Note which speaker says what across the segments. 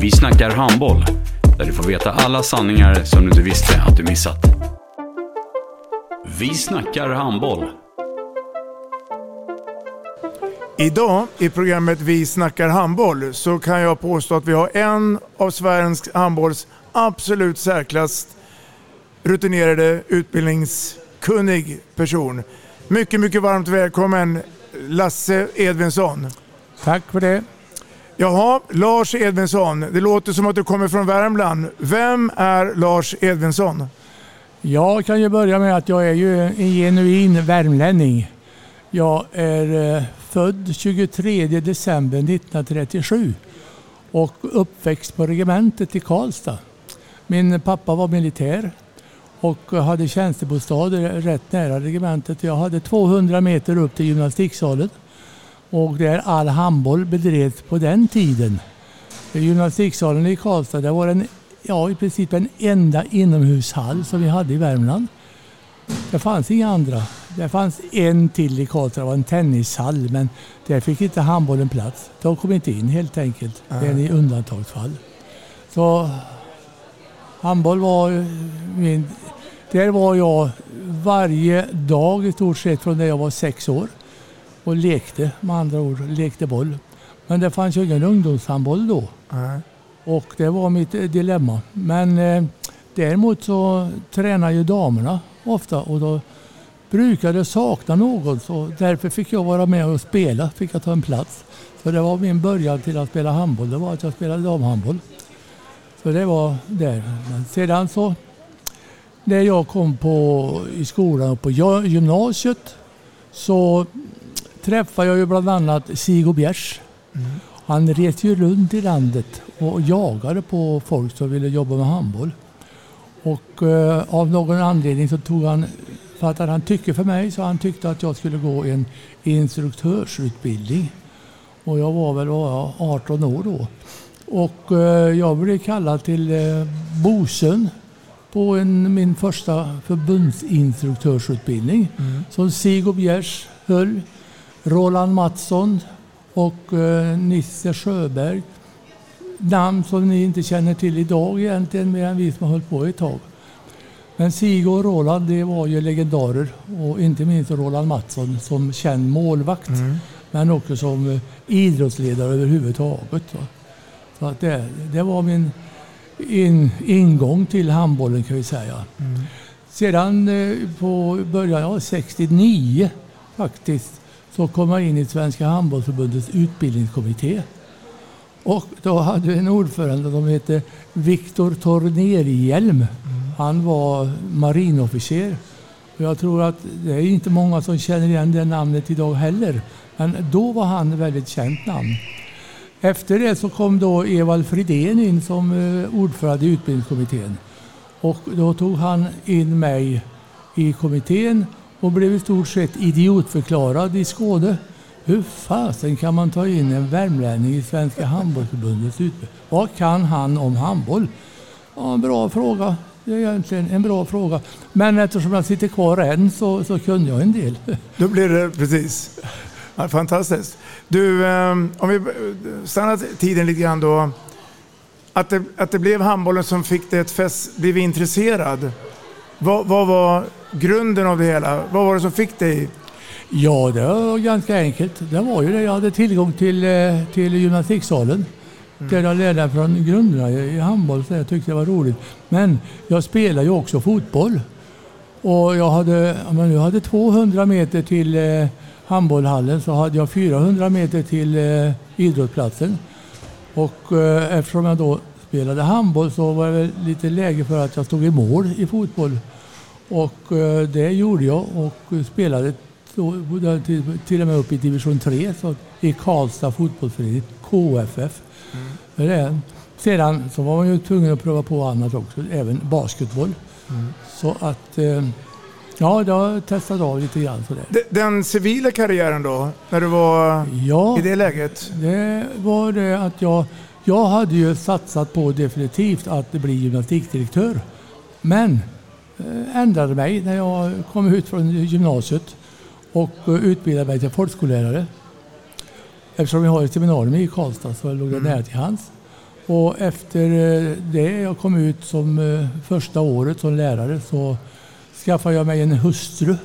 Speaker 1: Vi snackar handboll, där du får veta alla sanningar som du inte visste att du missat. Vi snackar handboll.
Speaker 2: Idag i programmet Vi snackar handboll så kan jag påstå att vi har en av svensk handbolls absolut särklass rutinerade utbildningskunnig person. Mycket, mycket varmt välkommen Lasse Edvinsson.
Speaker 3: Tack för det.
Speaker 2: Jaha, Lars Edvinsson. Det låter som att du kommer från Värmland. Vem är Lars Edvinsson?
Speaker 3: Jag kan ju börja med att jag är ju en genuin värmlänning. Jag är eh, född 23 december 1937 och uppväxt på regementet i Karlstad. Min pappa var militär och hade tjänstebostad rätt nära regementet. Jag hade 200 meter upp till gymnastiksalen och där all handboll bedrevs på den tiden. Gymnastiksalen i Karlstad det var en, ja, i princip den enda inomhushall som vi hade i Värmland. Det fanns inga andra. Det fanns en till i Karlstad, det var en tennishall men där fick inte handbollen plats. De kom inte in helt enkelt. Det är i undantagsfall. Så handboll var min... Där var jag varje dag i stort sett från när jag var sex år och lekte med andra ord, lekte boll. Men det fanns ju ingen ungdomshandboll då.
Speaker 2: Nej.
Speaker 3: Och det var mitt eh, dilemma. Men eh, däremot så tränar ju damerna ofta och då brukade sakna någon så därför fick jag vara med och spela, fick jag ta en plats. Så det var min början till att spela handboll, det var att jag spelade damhandboll. Så det var där. Men sedan så när jag kom på, i skolan och på gy- gymnasiet så träffade jag ju bland annat Sigo Bjärs. Han reste ju runt i landet och jagade på folk som ville jobba med handboll. Och eh, av någon anledning så tog han, fattade han tycke för mig så han tyckte att jag skulle gå en instruktörsutbildning. Och jag var väl var jag, 18 år då. Och eh, jag blev kallad till eh, Bosön på en, min första förbundsinstruktörsutbildning som Sigo Bjärs höll. Roland Mattsson och eh, Nisse Sjöberg. Namn som ni inte känner till idag egentligen, mer än vi som har hållit på ett tag. Men Sigo och Roland, det var ju legendarer. Och inte minst Roland Mattsson som känd målvakt. Men också som eh, idrottsledare överhuvudtaget. Va? Så att det, det var min in, ingång till handbollen kan vi säga. Sedan eh, på början av 69 faktiskt så kom jag in i Svenska handbollsförbundets utbildningskommitté. Och då hade vi en ordförande som hette Viktor Tornérhielm. Han var marinofficer. Jag tror att det är inte många som känner igen det namnet idag heller. Men då var han ett väldigt känt namn. Efter det så kom då Evald Fridén in som eh, ordförande i utbildningskommittén. Och då tog han in mig i kommittén och blev i stort sett idiotförklarad i Skåne. Hur fasen kan man ta in en värmlänning i Svenska handbollsförbundets utbildning? Vad kan han om handboll? Ja, en bra fråga. Det är egentligen en bra fråga. Men eftersom jag sitter kvar än så, så kunde jag en del.
Speaker 2: Då blir det precis. Ja, fantastiskt. Du, ehm, om vi stannar tiden lite grann då. Att det, att det blev handbollen som fick dig att fäst, intresserad. Vad, vad var grunden av det hela? Vad var det som fick dig?
Speaker 3: Ja, det var ganska enkelt. Det var ju det. Jag hade tillgång till, eh, till gymnastiksalen. Där jag lärde mig från grunderna i handboll. Så jag tyckte det var roligt. Men jag spelar ju också fotboll. Och jag hade, om jag hade 200 meter till eh, handbollhallen så hade jag 400 meter till eh, idrottsplatsen. Och eh, eftersom jag då spelade handboll så var det lite läge för att jag stod i mål i fotboll. Och eh, det gjorde jag och spelade till, och med upp i division 3 så, i Karlstad fotbollsförening, KFF. Det det. Sedan så var man ju tvungen att pröva på annat också, även basketboll. Så att, eh, ja, jag har testat av lite grann sådär.
Speaker 2: Den civila karriären då, när du var
Speaker 3: Ja.
Speaker 2: i det läget?
Speaker 3: Det var det att jag, jag hade ju satsat på definitivt att bli gymnastikdirektör. Men eh, ändrade mig när jag kom ut från gymnasiet och eh, utbildade mig till folkskollärare. Eftersom jag har ett seminarium i Karlstad så låg det nära till hands. Och efter eh, det jag kom ut som första året som lärare så skaffade jag mig en hustru,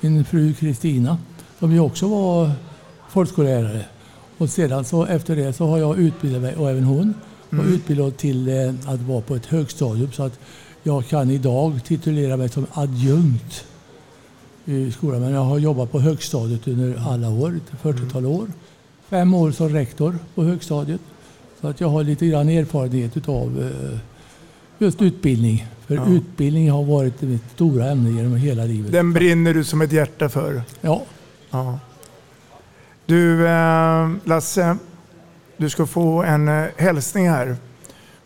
Speaker 3: min fru Kristina, som ju också var folkskollärare. Och sedan så efter det så har jag utbildat mig, och även hon, och
Speaker 2: Mm.
Speaker 3: utbildat till eh, att vara på ett högstadium så att jag kan idag titulera mig som adjunkt i skolan. Men jag har jobbat på högstadiet under alla år, ett 40-tal år. Fem år som rektor på högstadiet. Så att jag har lite grann erfarenhet av just utbildning. För
Speaker 2: Ja.
Speaker 3: utbildning har varit mitt stora ämne genom hela livet.
Speaker 2: Den brinner du som ett hjärta för.
Speaker 3: Ja.
Speaker 2: ja. Du, eh, Lasse, du ska få en eh, hälsning här.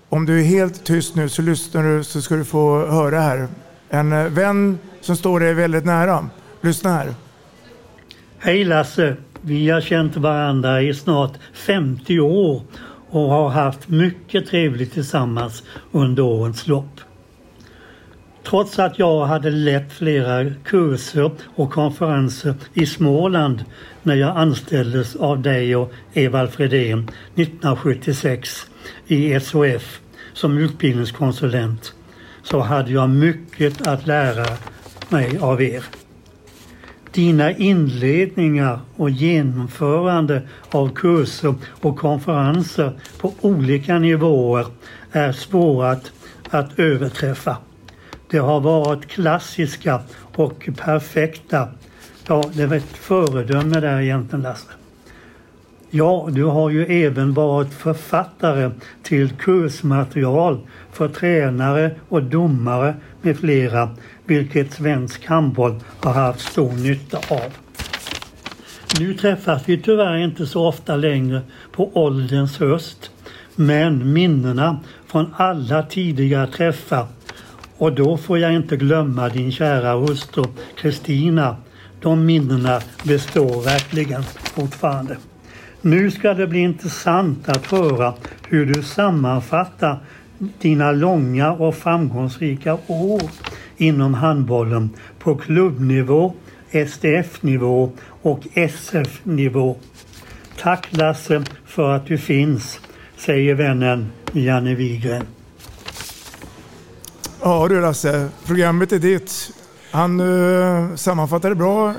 Speaker 2: Om du är helt tyst nu så lyssnar du så ska du få höra här. En eh, vän som står dig väldigt nära. Lyssna här.
Speaker 4: Hej Lasse! Vi har känt varandra i snart 50 år och har haft mycket trevligt tillsammans under årens lopp. Trots att jag hade lett flera kurser och konferenser i Småland när jag anställdes av dig och Evald Fredén 1976 i SOF som utbildningskonsulent så hade jag mycket att lära mig av er. Dina inledningar och genomförande av kurser och konferenser på olika nivåer är svåra att, att överträffa. Det har varit klassiska och perfekta. Ja, det var ett föredöme där egentligen Lasse. Ja, du har ju även varit författare till kursmaterial för tränare och domare med flera, vilket svensk handboll har haft stor nytta av. Nu träffas vi tyvärr inte så ofta längre på ålderns höst, men minnena från alla tidiga träffar och då får jag inte glömma din kära hustru Kristina. De minnena består verkligen fortfarande. Nu ska det bli intressant att höra hur du sammanfattar dina långa och framgångsrika år inom handbollen på klubbnivå, SDF-nivå och SF-nivå. Tack Lasse för att du finns, säger vännen Janne Wigren.
Speaker 2: Ja du Lasse, programmet är ditt. Han uh, sammanfattade bra,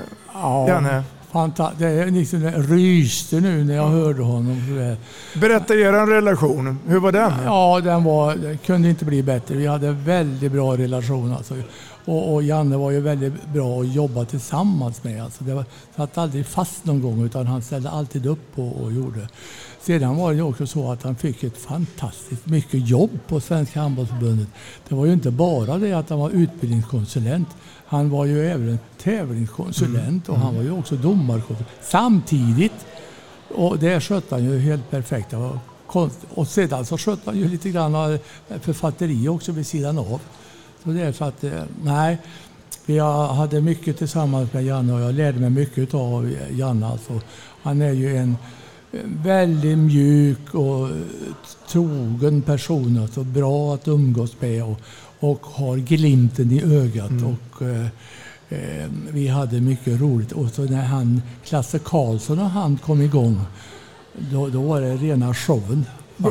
Speaker 2: Janne.
Speaker 3: Fanta- det är liksom, det ryste nu när jag hörde honom.
Speaker 2: Berätta er relation. Hur var den?
Speaker 3: Ja, den var, det kunde inte bli bättre. Vi hade väldigt bra relation. Alltså. Och, och Janne var ju väldigt bra att jobba tillsammans med. Alltså. Det var, satt aldrig fast någon gång utan han ställde alltid upp och, och gjorde. Sedan var det ju också så att han fick ett fantastiskt mycket jobb på Svenska handbollsförbundet. Det var ju inte bara det att han var utbildningskonsulent. Han var ju även tävlingskonsulent och han var ju också domarkonsulent samtidigt. Och det skötte han ju helt perfekt. Och sedan så skötte han ju lite grann författeri också vid sidan av. Så det är så att, eh, nej, har- hade mycket tillsammans med Janne och jag lärde mig mycket av Janne. Alltså. Han är ju en en väldigt mjuk och eh, trogen person. Alltså bra att umgås med och, och har glimten i ögat. Och, eh, eh, vi hade mycket roligt. Och så när han, Klasse Karlsson och han kom igång, då, då var det rena showen.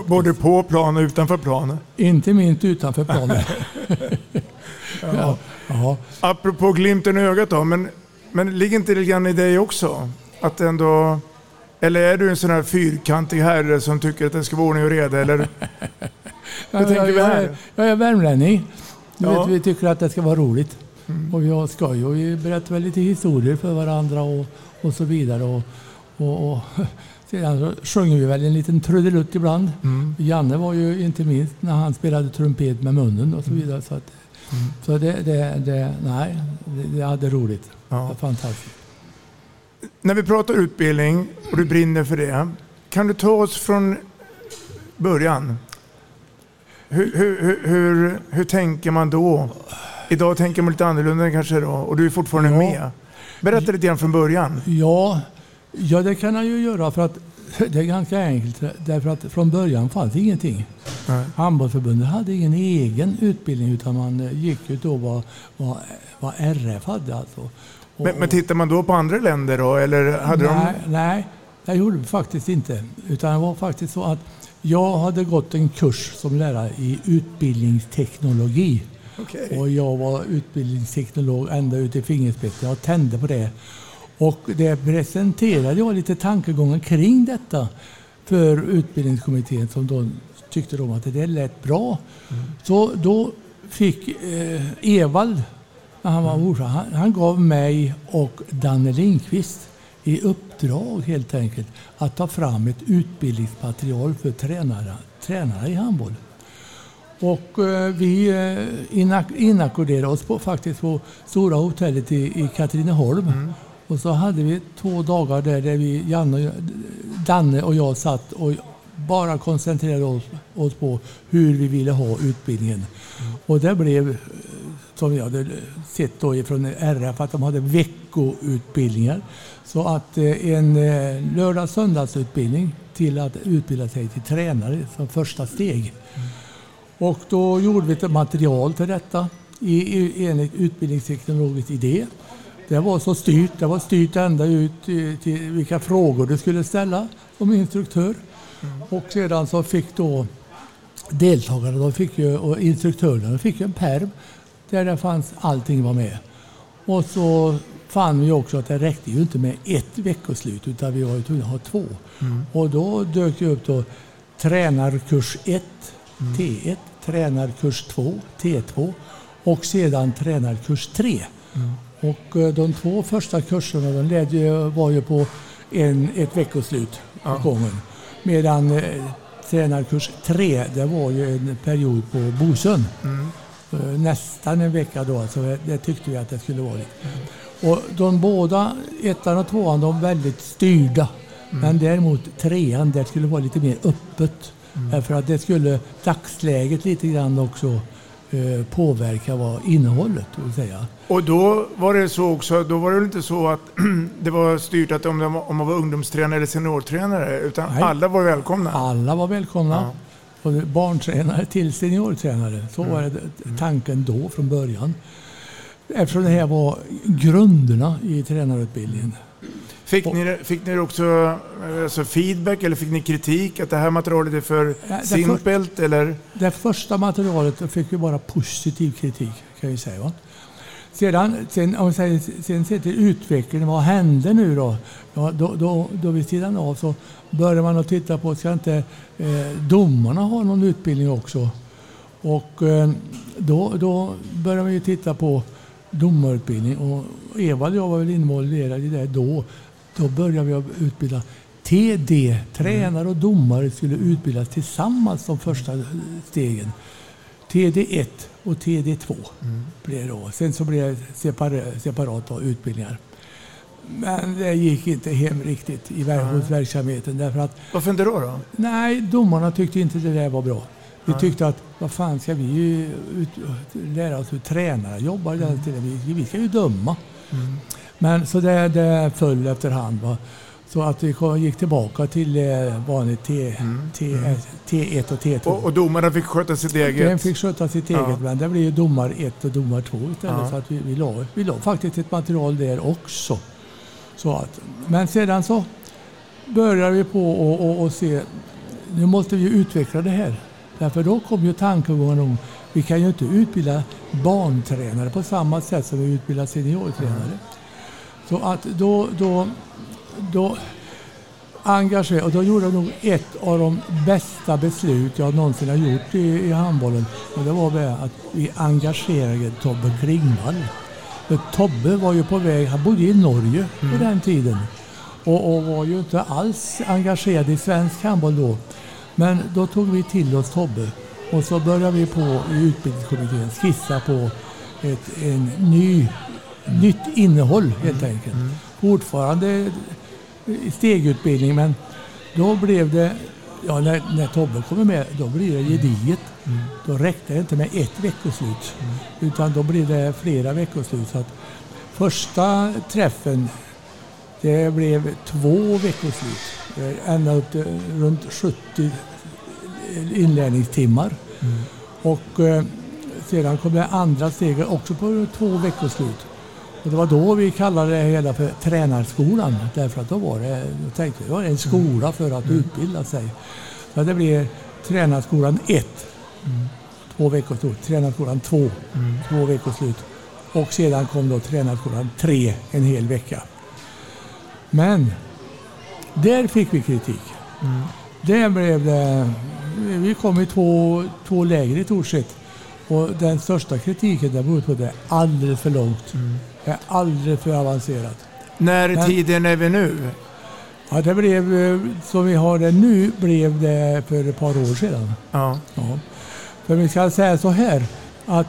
Speaker 2: Både på plan och utanför planen.
Speaker 3: Inte minst utanför planen.
Speaker 2: Ja.
Speaker 3: Ja.
Speaker 2: Apropå glimten i ögat då, men, men ligger inte det grann i dig också? Att ändå Eller är du en sån här fyrkantig herre som tycker att det ska vara ordning och reda? Eller?
Speaker 3: Ja, jag, jag, är, jag är värmlänning. Du
Speaker 2: Ja.
Speaker 3: vet, vi tycker att det ska vara roligt.
Speaker 2: Mm.
Speaker 3: Och vi har skoj och vi berättar väl lite historier för varandra och, och så vidare. Och, och, och, sedan så sjunger vi väl en liten trudelutt ibland.
Speaker 2: Mm.
Speaker 3: Janne var ju inte minst när han spelade trumpet med munnen och så
Speaker 2: Mm.
Speaker 3: vidare. Så, att, så det, det, det, nej, det, det hade roligt. Var fantastiskt.
Speaker 2: När vi pratar utbildning och du brinner för det. Kan du ta oss från början? Hur, hur, hur, hur, hur tänker man då? Idag tänker man lite annorlunda kanske då och du är fortfarande
Speaker 3: Ja.
Speaker 2: med. Berätta lite grann från början.
Speaker 3: Ja, ja, det kan jag ju göra för att det är ganska enkelt. Därför att från början fanns ingenting.
Speaker 2: Nej.
Speaker 3: Handbollsförbundet hade ingen egen utbildning utan man eh, gick ju då vad, vad, vad RF hade alltså. Och-
Speaker 2: Men, men tittar man då på andra länder då? Eller hade
Speaker 3: nej,
Speaker 2: de...
Speaker 3: nej, det gjorde vi faktiskt inte. Utan det var faktiskt så att jag hade gått en kurs som lärare i utbildningsteknologi.
Speaker 2: Okej.
Speaker 3: Och jag var utbildningsteknolog ända ut i fingerspetsen. Jag tände på det. Och det presenterade jag lite tankegångar kring detta för utbildningskommittén som då tyckte de att det lät bra. Så då fick eh, Evald, när han var ordförande, han, han gav mig och Danne Lindqvist i uppdrag helt enkelt att ta fram ett utbildningsmaterial för tränare, tränare i handboll. Och eh, vi eh, inack- inackorderade oss på, faktiskt på Stora hotellet i, i Katrineholm. Och så hade vi två dagar där, där vi, Janne, Danne och jag satt och bara koncentrerade oss, oss på hur vi ville ha utbildningen. Och det blev, eh, som vi hade sett då ifrån RF, att de hade veckoutbildningar. Så att eh, en eh, lördag söndagsutbildning till att utbilda sig till tränare som första steg. Och då gjorde vi ett material till detta i, i, enligt utbildningsteknologisk idé. Det var så styrt, det var styrt ända ut till, vilka frågor du skulle ställa som instruktör. Och sedan så fick då deltagarna de fick ju, och instruktörerna de fick en perm där det fanns allting var med. Och så fann vi också att det räckte ju inte med ett veckoslut utan vi var ju tvungna att ha två. Och då dök det upp då tränarkurs 1, T1, tränarkurs 2, T2 och sedan tränarkurs 3. Och eh, de två första kurserna de ledde, var ju på en, ett veckoslut
Speaker 2: Ja.
Speaker 3: gången. Medan eh, tränarkurs 3 det var ju en period på Bosön. Eh, Nästan en vecka då, så det, det tyckte vi att det skulle vara. lite. Och de båda, ettan och tvåan, de var väldigt styrda. Men däremot trean, där skulle vara lite mer öppet. Därför att det skulle dagsläget lite grann också påverka vad innehållet vill säga.
Speaker 2: Och då var det så också, då var det inte så att det var styrt att om, om man var ungdomstränare eller seniortränare, utan
Speaker 3: Nej.
Speaker 2: alla var välkomna.
Speaker 3: Alla var välkomna. Och barntränare till seniortränare. Så
Speaker 2: Mm.
Speaker 3: var det tanken då från början. Eftersom det här var grunderna i tränarutbildningen.
Speaker 2: Fick ni, fick ni också eh, alltså feedback eller fick ni kritik att det här materialet är för
Speaker 3: Ja, det
Speaker 2: simpelt? Eller?
Speaker 3: Det första materialet fick vi bara positiv kritik kan jag säga. Va? Sedan, sen, om vi säger, sen sett till utvecklingen, vad hände nu då? Ja, då, då, då vid sidan av så började man att titta på, ska inte eh, domarna ha någon utbildning också? Och eh, då, då började man ju titta på domarutbildning och Eva och jag var väl involverade i det då. Då började vi utbilda TD, tränare och domare skulle utbildas tillsammans de första stegen. TD1 och TD2 blev det då. Sen så blev det separ- separat då, utbildningar. Men det gick inte hem riktigt i hos verksamheten därför att
Speaker 2: Varför inte då? då?
Speaker 3: Nej, domarna tyckte inte det där var bra. Vi tyckte att vad fan ska vi ut, lära oss hur tränare jobbar mm. vi, vi ska ju döma. Men så det, det föll efterhand. Va? Så att vi gick tillbaka till eh, vanligt T, T, T1 och T2.
Speaker 2: Och, och domarna fick sköta sitt eget?
Speaker 3: Den fick sköta sitt
Speaker 2: Ja.
Speaker 3: eget, men det blev ju domar 1 och domar 2 istället.
Speaker 2: Ja.
Speaker 3: Så att vi, vi, la, vi la faktiskt ett material där också. Så att, men sedan så började vi på och, och, och se, nu måste vi utveckla det här. Därför då kom ju tankegången om, vi kan ju inte utbilda barntränare på samma sätt som vi utbildar seniortränare. Så att då, då, då engagerade och då gjorde jag nog ett av de bästa beslut jag någonsin har gjort i, i handbollen. Och det var det att vi engagerade Tobbe Klingvall. För Tobbe var ju på väg, han bodde i Norge på den tiden. Och, och var ju inte alls engagerad i svensk handboll då. Men då tog vi till oss Tobbe och så började vi på i utbildningskommittén skissa på ett en ny, nytt innehåll helt enkelt. Fortfarande i stegutbildning men då blev det, ja när, när Tobbe kommer med, då blir det gediget. Då räckte det inte med ett veckoslut utan då blir det flera veckoslut. Så att första träffen det blev två veckoslut. Eh, Ända upp till runt 70 inlärningstimmar. Och eh, sedan kom det andra steget också på två veckoslut. Och det var då vi kallade det hela för tränarskolan. Därför att då var det, då tänkte var en skola för att utbilda sig. Så det blev tränarskolan 1. Två veckoslut. Tränarskolan 2. Två veckoslut. Och sedan kom då tränarskolan 3 en hel vecka. Men där fick vi kritik. Där blev det, vi kom i två, två läger i stort sett. Och den största kritiken det beror på att det är alldeles för långt. Det är alldeles för avancerat.
Speaker 2: När
Speaker 3: Men-
Speaker 2: tiden är vi nu?
Speaker 3: Ja, det blev, eh, som vi har det nu, blev det för ett par år sedan.
Speaker 2: Ja.
Speaker 3: Ja. För vi ska säga så här att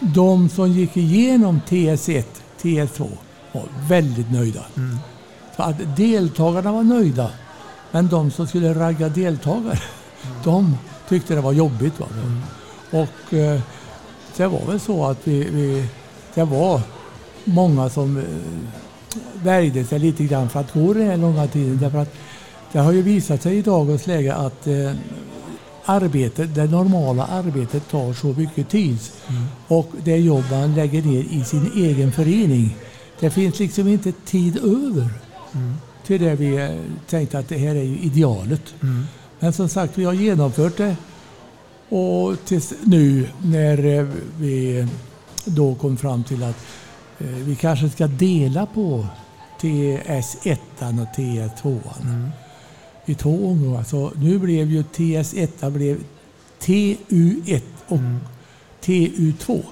Speaker 3: de som gick igenom TS1, TS2 var väldigt nöjda. Så att deltagarna var nöjda. Men de som skulle ragga deltagare, de tyckte det var jobbigt. Va? Och eh, det var väl så att vi, vi, det var många som eh, värjde sig lite grann för att gå den här långa tiden. Därför att det har ju visat sig i dagens läge att eh, arbetet, det normala arbetet tar så mycket tid. Och det jobb man lägger ner i sin egen förening. Det finns liksom inte tid över till det vi eh, tänkte att det här är ju idealet. Men som sagt, vi har genomfört det. Och tills nu när vi då kom fram till att vi kanske ska dela på TS1 och TS2 i två omgångar. Så nu blev ju TS1 blev TU1 och TU2.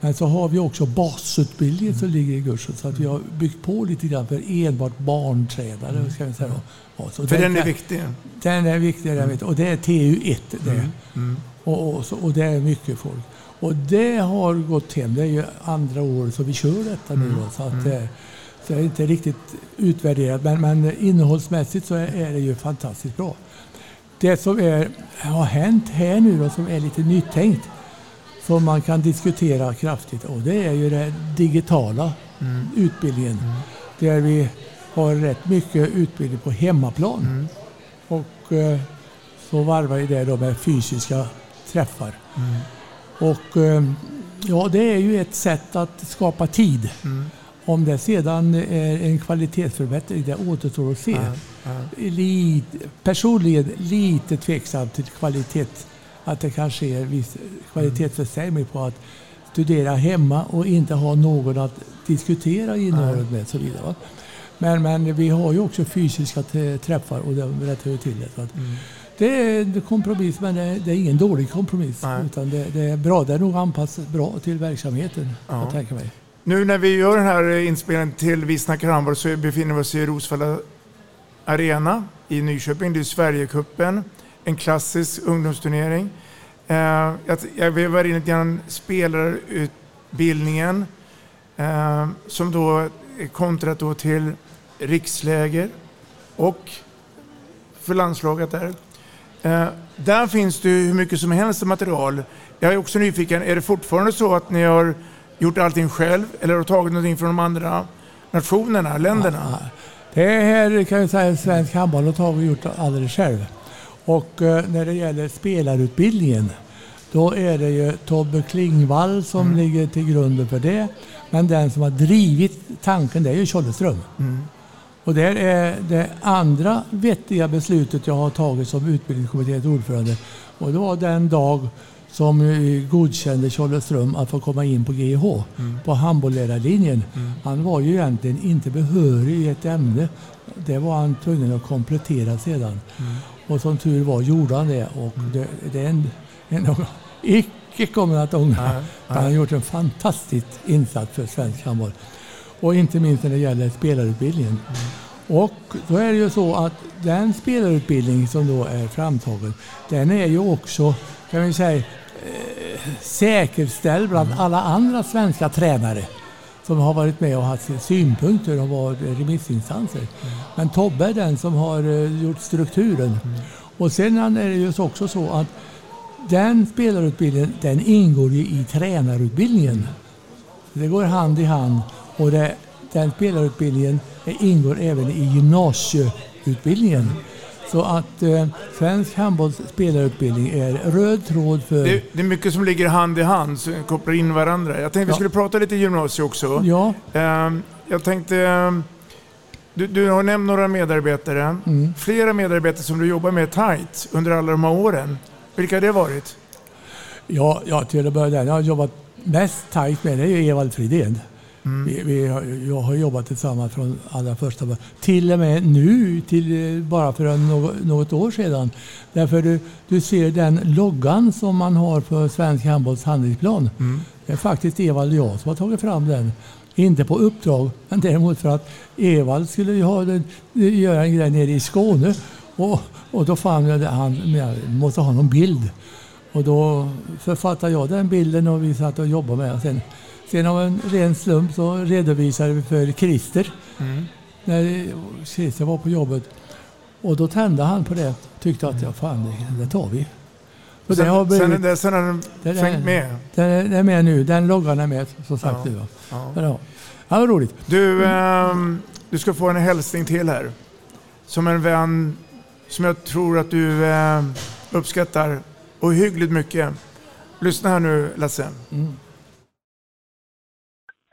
Speaker 3: Men så har vi också basutbildningen som ligger i kursen så att vi har byggt på lite grann för enbart barntränare. Ska vi säga då. Ja, så
Speaker 2: För den är viktig.
Speaker 3: Den är viktig, jag vet. och det är TU1 det.
Speaker 2: Mm.
Speaker 3: Och, och, så, och det är mycket folk. Och det har gått hem. Det är ju andra året som vi kör detta nu. Då, så att, eh, så det är inte riktigt utvärderat. Men, men innehållsmässigt så är, är det ju fantastiskt bra. Det som är, har hänt här nu då, som är lite nyttänkt som man kan diskutera kraftigt och det är ju den digitala utbildningen. Där vi har rätt mycket utbildning på hemmaplan. Och eh, så varvar vi det då med fysiska träffar. Och eh, ja, det är ju ett sätt att skapa tid. Om det sedan är en kvalitetsförbättring, det återstår att se. Lite, personligen lite tveksam till kvalitet. Att det kan ske en viss kvalitetsförsämring på att studera hemma och inte ha någon att diskutera innehållet med. och Så vidare? Men, men vi har ju också fysiska träffar och det rättar ju till det. Så att Det är en kompromiss men det är, ingen dålig kompromiss. Utan det, det är bra. Det är nog anpassat bra till verksamheten.
Speaker 2: Ja.
Speaker 3: Jag mig.
Speaker 2: Nu när vi gör den här inspelningen till Vi snackar handboll så befinner vi oss i Rosvalla Arena i Nyköping. Det är Sverigecupen, en klassisk ungdomsturnering. Eh, jag, jag vevar in lite grann spelarutbildningen eh, som då är kontrat då till riksläger och för landslaget där. Eh, där finns det hur mycket som helst material. Jag är också nyfiken, är det fortfarande så att ni har gjort allting själv eller har tagit någonting från de andra nationerna, länderna?
Speaker 3: Det här kan jag säga svensk handboll har tagit och gjort alldeles själv. Och eh, när det gäller spelarutbildningen då är det ju Tobbe Klingvall som ligger till grunden för det. Men den som har drivit tanken det är ju Tjolleström. Och det är det andra vettiga beslutet jag har tagit som utbildningskommitténs ordförande. Och det var den dag som godkände Tjolleström att få komma in på GIH
Speaker 2: Mm.
Speaker 3: på handbollärarlinjen. Han var ju egentligen inte behörig i ett ämne. Det var han tvungen att komplettera sedan.
Speaker 2: Mm.
Speaker 3: Och som tur var gjorde han det. Och det, det är en, en icke kommer att ångra. Han har gjort en fantastisk insats för svensk handboll. Och inte minst när det gäller spelarutbildningen. Och då är det ju så att den spelarutbildning som då är framtagen, den är ju också, kan vi säga, eh, säkerställd bland alla andra svenska tränare som har varit med och haft synpunkter och varit remissinstanser. Men Tobbe är den som har eh, gjort strukturen. Och sen är det ju också så att den spelarutbildningen den ingår ju i tränarutbildningen. Det går hand i hand och det, den spelarutbildningen ingår även i gymnasieutbildningen. Så att eh, svensk handbolls spelarutbildning är röd tråd för...
Speaker 2: Det, det är mycket som ligger hand i hand, som kopplar in varandra. Jag tänkte vi
Speaker 3: Ja.
Speaker 2: skulle prata lite gymnasie också.
Speaker 3: Ja.
Speaker 2: Ehm, jag tänkte... ehm, Du, du har nämnt några medarbetare.
Speaker 3: Mm.
Speaker 2: Flera medarbetare som du jobbar med tight under alla de här åren. Vilka har det varit?
Speaker 3: Ja, ja till att börja där. Jag har jobbat mest tajt med det är Evald Fridén. Vi, vi, har- jag har jobbat tillsammans från allra första början. Till och med nu, till bara för något, något år sedan. Därför du, du ser den loggan som man har på Svensk handbolls handlingsplan. Det är faktiskt Evald och jag som har tagit fram den. Inte på uppdrag, men däremot för att Evald skulle den, göra en grej nere i Skåne. Och, och då fann jag att han jag måste ha någon bild. Och då författade jag den bilden och vi satt och jobbade med den. Sen, av en ren slump så redovisade vi för Christer. När Christer var på jobbet. Och då tände han på det. Tyckte att ja, fan, det, det tar vi. Så
Speaker 2: Sen,
Speaker 3: det har blivit-
Speaker 2: sen, dess har den fängt med.
Speaker 3: Den är, med nu. Den loggan är med som sagt
Speaker 2: Ja.
Speaker 3: nu.
Speaker 2: Ja.
Speaker 3: Men Ja. Ja, vad roligt.
Speaker 2: Du, ehm, du ska få en hälsning till här. Som en vän som jag tror att du ehm, uppskattar ohyggligt mycket. Lyssna här nu Lasse.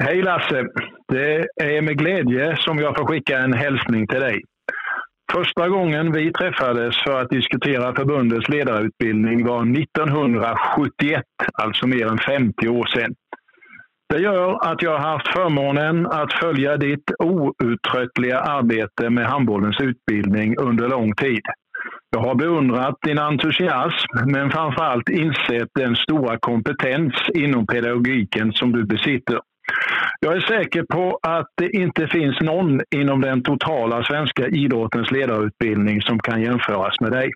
Speaker 5: Hej Lasse! Det är med glädje som jag får skicka en hälsning till dig. Första gången vi träffades för att diskutera förbundets ledarutbildning var 1971, alltså mer än 50 år sedan. Det gör att jag har haft förmånen att följa ditt outtröttliga arbete med handbollens utbildning under lång tid. Jag har beundrat din entusiasm, men framförallt insett den stora kompetens inom pedagogiken som du besitter. Jag är säker på att det inte finns någon inom den totala svenska idrottens ledarutbildning som kan jämföras med dig.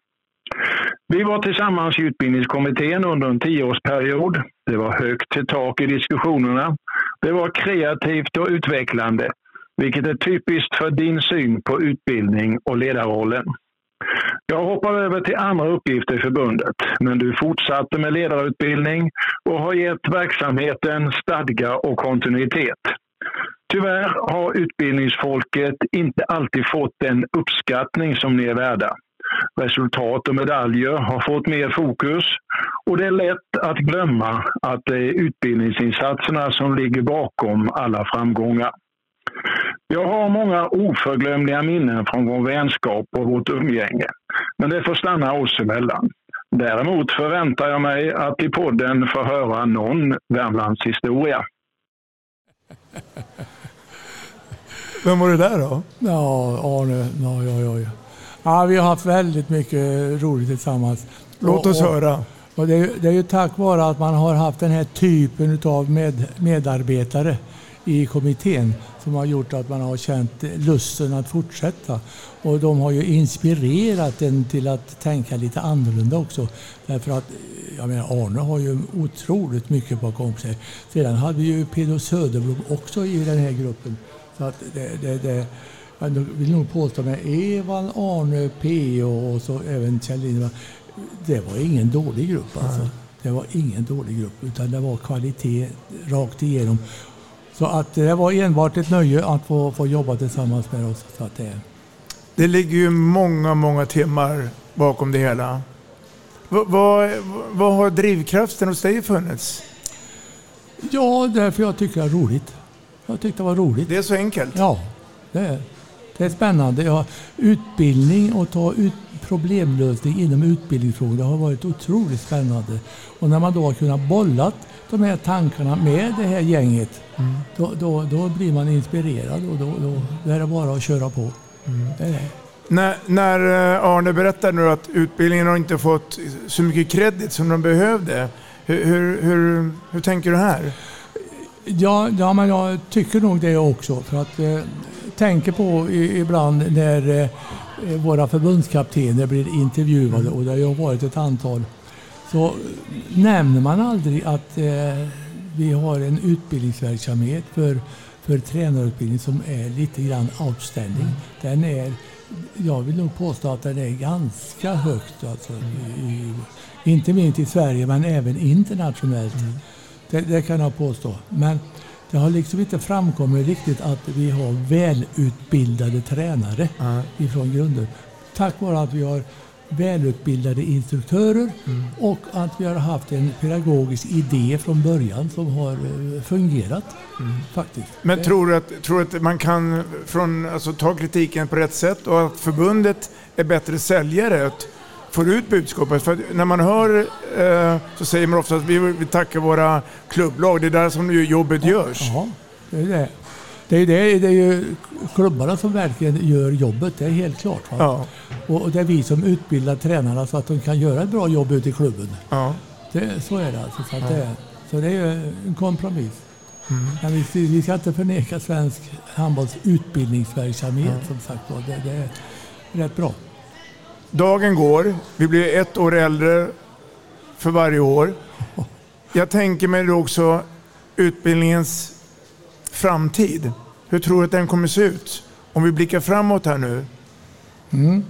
Speaker 5: Vi var tillsammans i utbildningskommittén under en tioårsperiod. Det var högt till tak i diskussionerna. Det var kreativt och utvecklande, vilket är typiskt för din syn på utbildning och ledarrollen. Jag hoppar över till andra uppgifter i förbundet, men du fortsatte med ledarutbildning och har gett verksamheten stadga och kontinuitet. Tyvärr har utbildningsfolket inte alltid fått den uppskattning som ni är värda. Resultat och medaljer har fått mer fokus och det är lätt att glömma att det är utbildningsinsatserna som ligger bakom alla framgångar. Jag har många oförglömliga minnen från vår vänskap och vårt umgänge, men det får stanna oss emellan. Däremot förväntar jag mig att i podden få höra någon Värmlands historia.
Speaker 2: Vem var det där då?
Speaker 3: Ja, Arne. Ja, ja, ja. ja, vi har haft väldigt mycket roligt tillsammans.
Speaker 2: Låt oss
Speaker 3: Och- och-
Speaker 2: höra.
Speaker 3: Och det, är, det är ju tack vare att man har haft den här typen av med, medarbetare i kommittén som har gjort att man har känt lusten att fortsätta. Och de har ju inspirerat en till att tänka lite annorlunda också. Därför att jag menar, Arne har ju otroligt mycket bakom sig. Sedan hade vi ju Peter Söderblom också i den här gruppen. Så att det, det, det, jag vill nog påstå med Evan, Arne, P.O. och så även Kjell. Det var ingen dålig grupp alltså. Det var ingen dålig grupp utan det var kvalitet rakt igenom. Så att det var enbart ett nöje att få, få jobba tillsammans med oss. Så att det,
Speaker 2: Det ligger ju många, många timmar bakom det hela. Vad, vad, vad har drivkraften hos dig funnits?
Speaker 3: ja, därför jag tycker det är roligt. Jag tyckte det var roligt.
Speaker 2: Det är så enkelt?
Speaker 3: Ja, det är, det är spännande. Jag utbildning och ta ut, problemlösning inom utbildningsfrågor. Det har varit otroligt spännande. Och när man då har kunnat bolla de här tankarna med det här gänget, mm. då, då, då, blir man inspirerad och då, då, då är det bara att köra på. Mm. Det är det.
Speaker 2: När, när eh, Arne berättar nu att utbildningen har inte fått så mycket kredit som de behövde. Hur, hur, hur, hur tänker du här?
Speaker 3: Ja, ja, men jag tycker nog det också. För att eh, tänker på i, ibland när eh, våra förbundskaptener blir intervjuade och det har ju varit ett antal. Så nämner man aldrig att eh, vi har en utbildningsverksamhet för, för tränarutbildning som är lite grann outstanding. Mm. Den är jag vill nog påstå att den är ganska högt. Alltså, i, inte minst i Sverige men även internationellt. Mm. Det, det, kan jag påstå. Men det har liksom inte framkommit riktigt att vi har välutbildade tränare mm. ifrån grunden. Tack vare att vi har välutbildade instruktörer mm. och att vi har haft en pedagogisk idé från början som har eh, fungerat. Mm. faktiskt.
Speaker 2: Men tror du, att, tror att man kan från, alltså, ta kritiken på rätt sätt och att förbundet är bättre säljare? Att får ut budskapet? För när man hör eh, så säger man ofta att vi vill tacka våra klubblag. Det är där som jobbet görs.
Speaker 3: Ja, det är det. Det är, det, det är ju klubbarna som verkligen gör jobbet, det är helt klart. Ja. Och det är vi som utbildar tränarna så att de kan göra ett bra jobb ute i klubben. Ja. Det, så är det alltså. Så, ja. det, så det är en kompromiss. Mm. Men vi, vi, ska inte förneka svensk handbolls utbildningsverksamhet som sagt det, det är rätt bra.
Speaker 2: Dagen går, vi blir ett år äldre för varje år. Jag tänker mig då också utbildningens framtid. Hur tror du att den kommer se ut? Om vi blickar framåt här nu.
Speaker 3: Mm.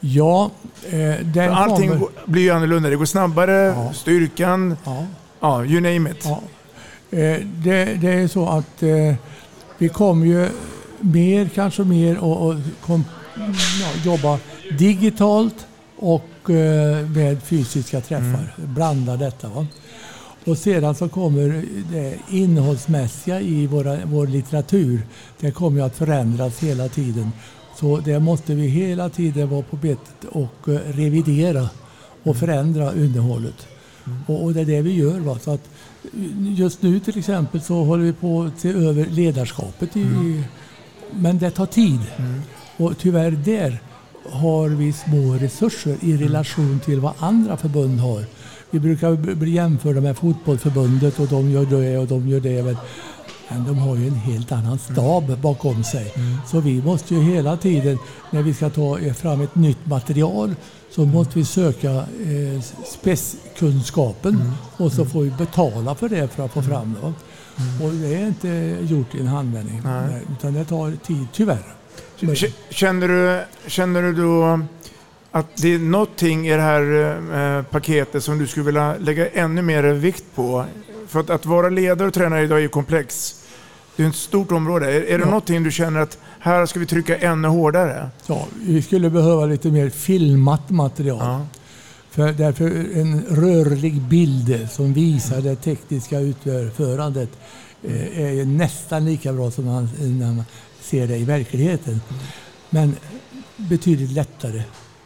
Speaker 3: Ja,
Speaker 2: eh, den Allting kommer... blir ju annorlunda. Det går snabbare, ja. styrkan, ja. ja, you name it. Ja.
Speaker 3: Eh, det, det, är så att eh, vi kommer ju mer, kanske mer och, och kom, ja, jobba digitalt och eh, med fysiska träffar. Mm. Blanda detta. Va? Och sedan så kommer det innehållsmässiga i våra, vår litteratur. Det kommer att förändras hela tiden. Så det måste vi hela tiden vara på bettet och eh, revidera och förändra innehållet. Mm. Och, och, det är det vi gör. Va? Så att just nu till exempel så håller vi på att se över ledarskapet. I, mm. Men det tar tid. Mm. Och tyvärr där har vi små resurser i relation till vad andra förbund har. Vi brukar bli jämförda med fotbollförbundet och de gör det och de gör det. Men, de har ju en helt annan stab bakom sig. Mm. Så vi måste ju hela tiden när vi ska ta fram ett nytt material så måste vi söka eh, spetskunskapen mm. och så får vi betala för det för att få fram det. Mm. Och det är inte gjort i en handvändning. Utan det tar tid, tyvärr.
Speaker 2: Känner du, känner du då att det är någonting i det här eh, paketet som du skulle vilja lägga ännu mer vikt på? För att, att vara ledare och tränare idag är ju komplex. Det är ett stort område. Är, är det ja. någonting du känner att här ska vi trycka ännu hårdare?
Speaker 3: Ja, vi skulle behöva lite mer filmat material. Ja. För därför en rörlig bild som visar det tekniska utförandet eh, är nästan lika bra som när man ser det i verkligheten. Men betydligt lättare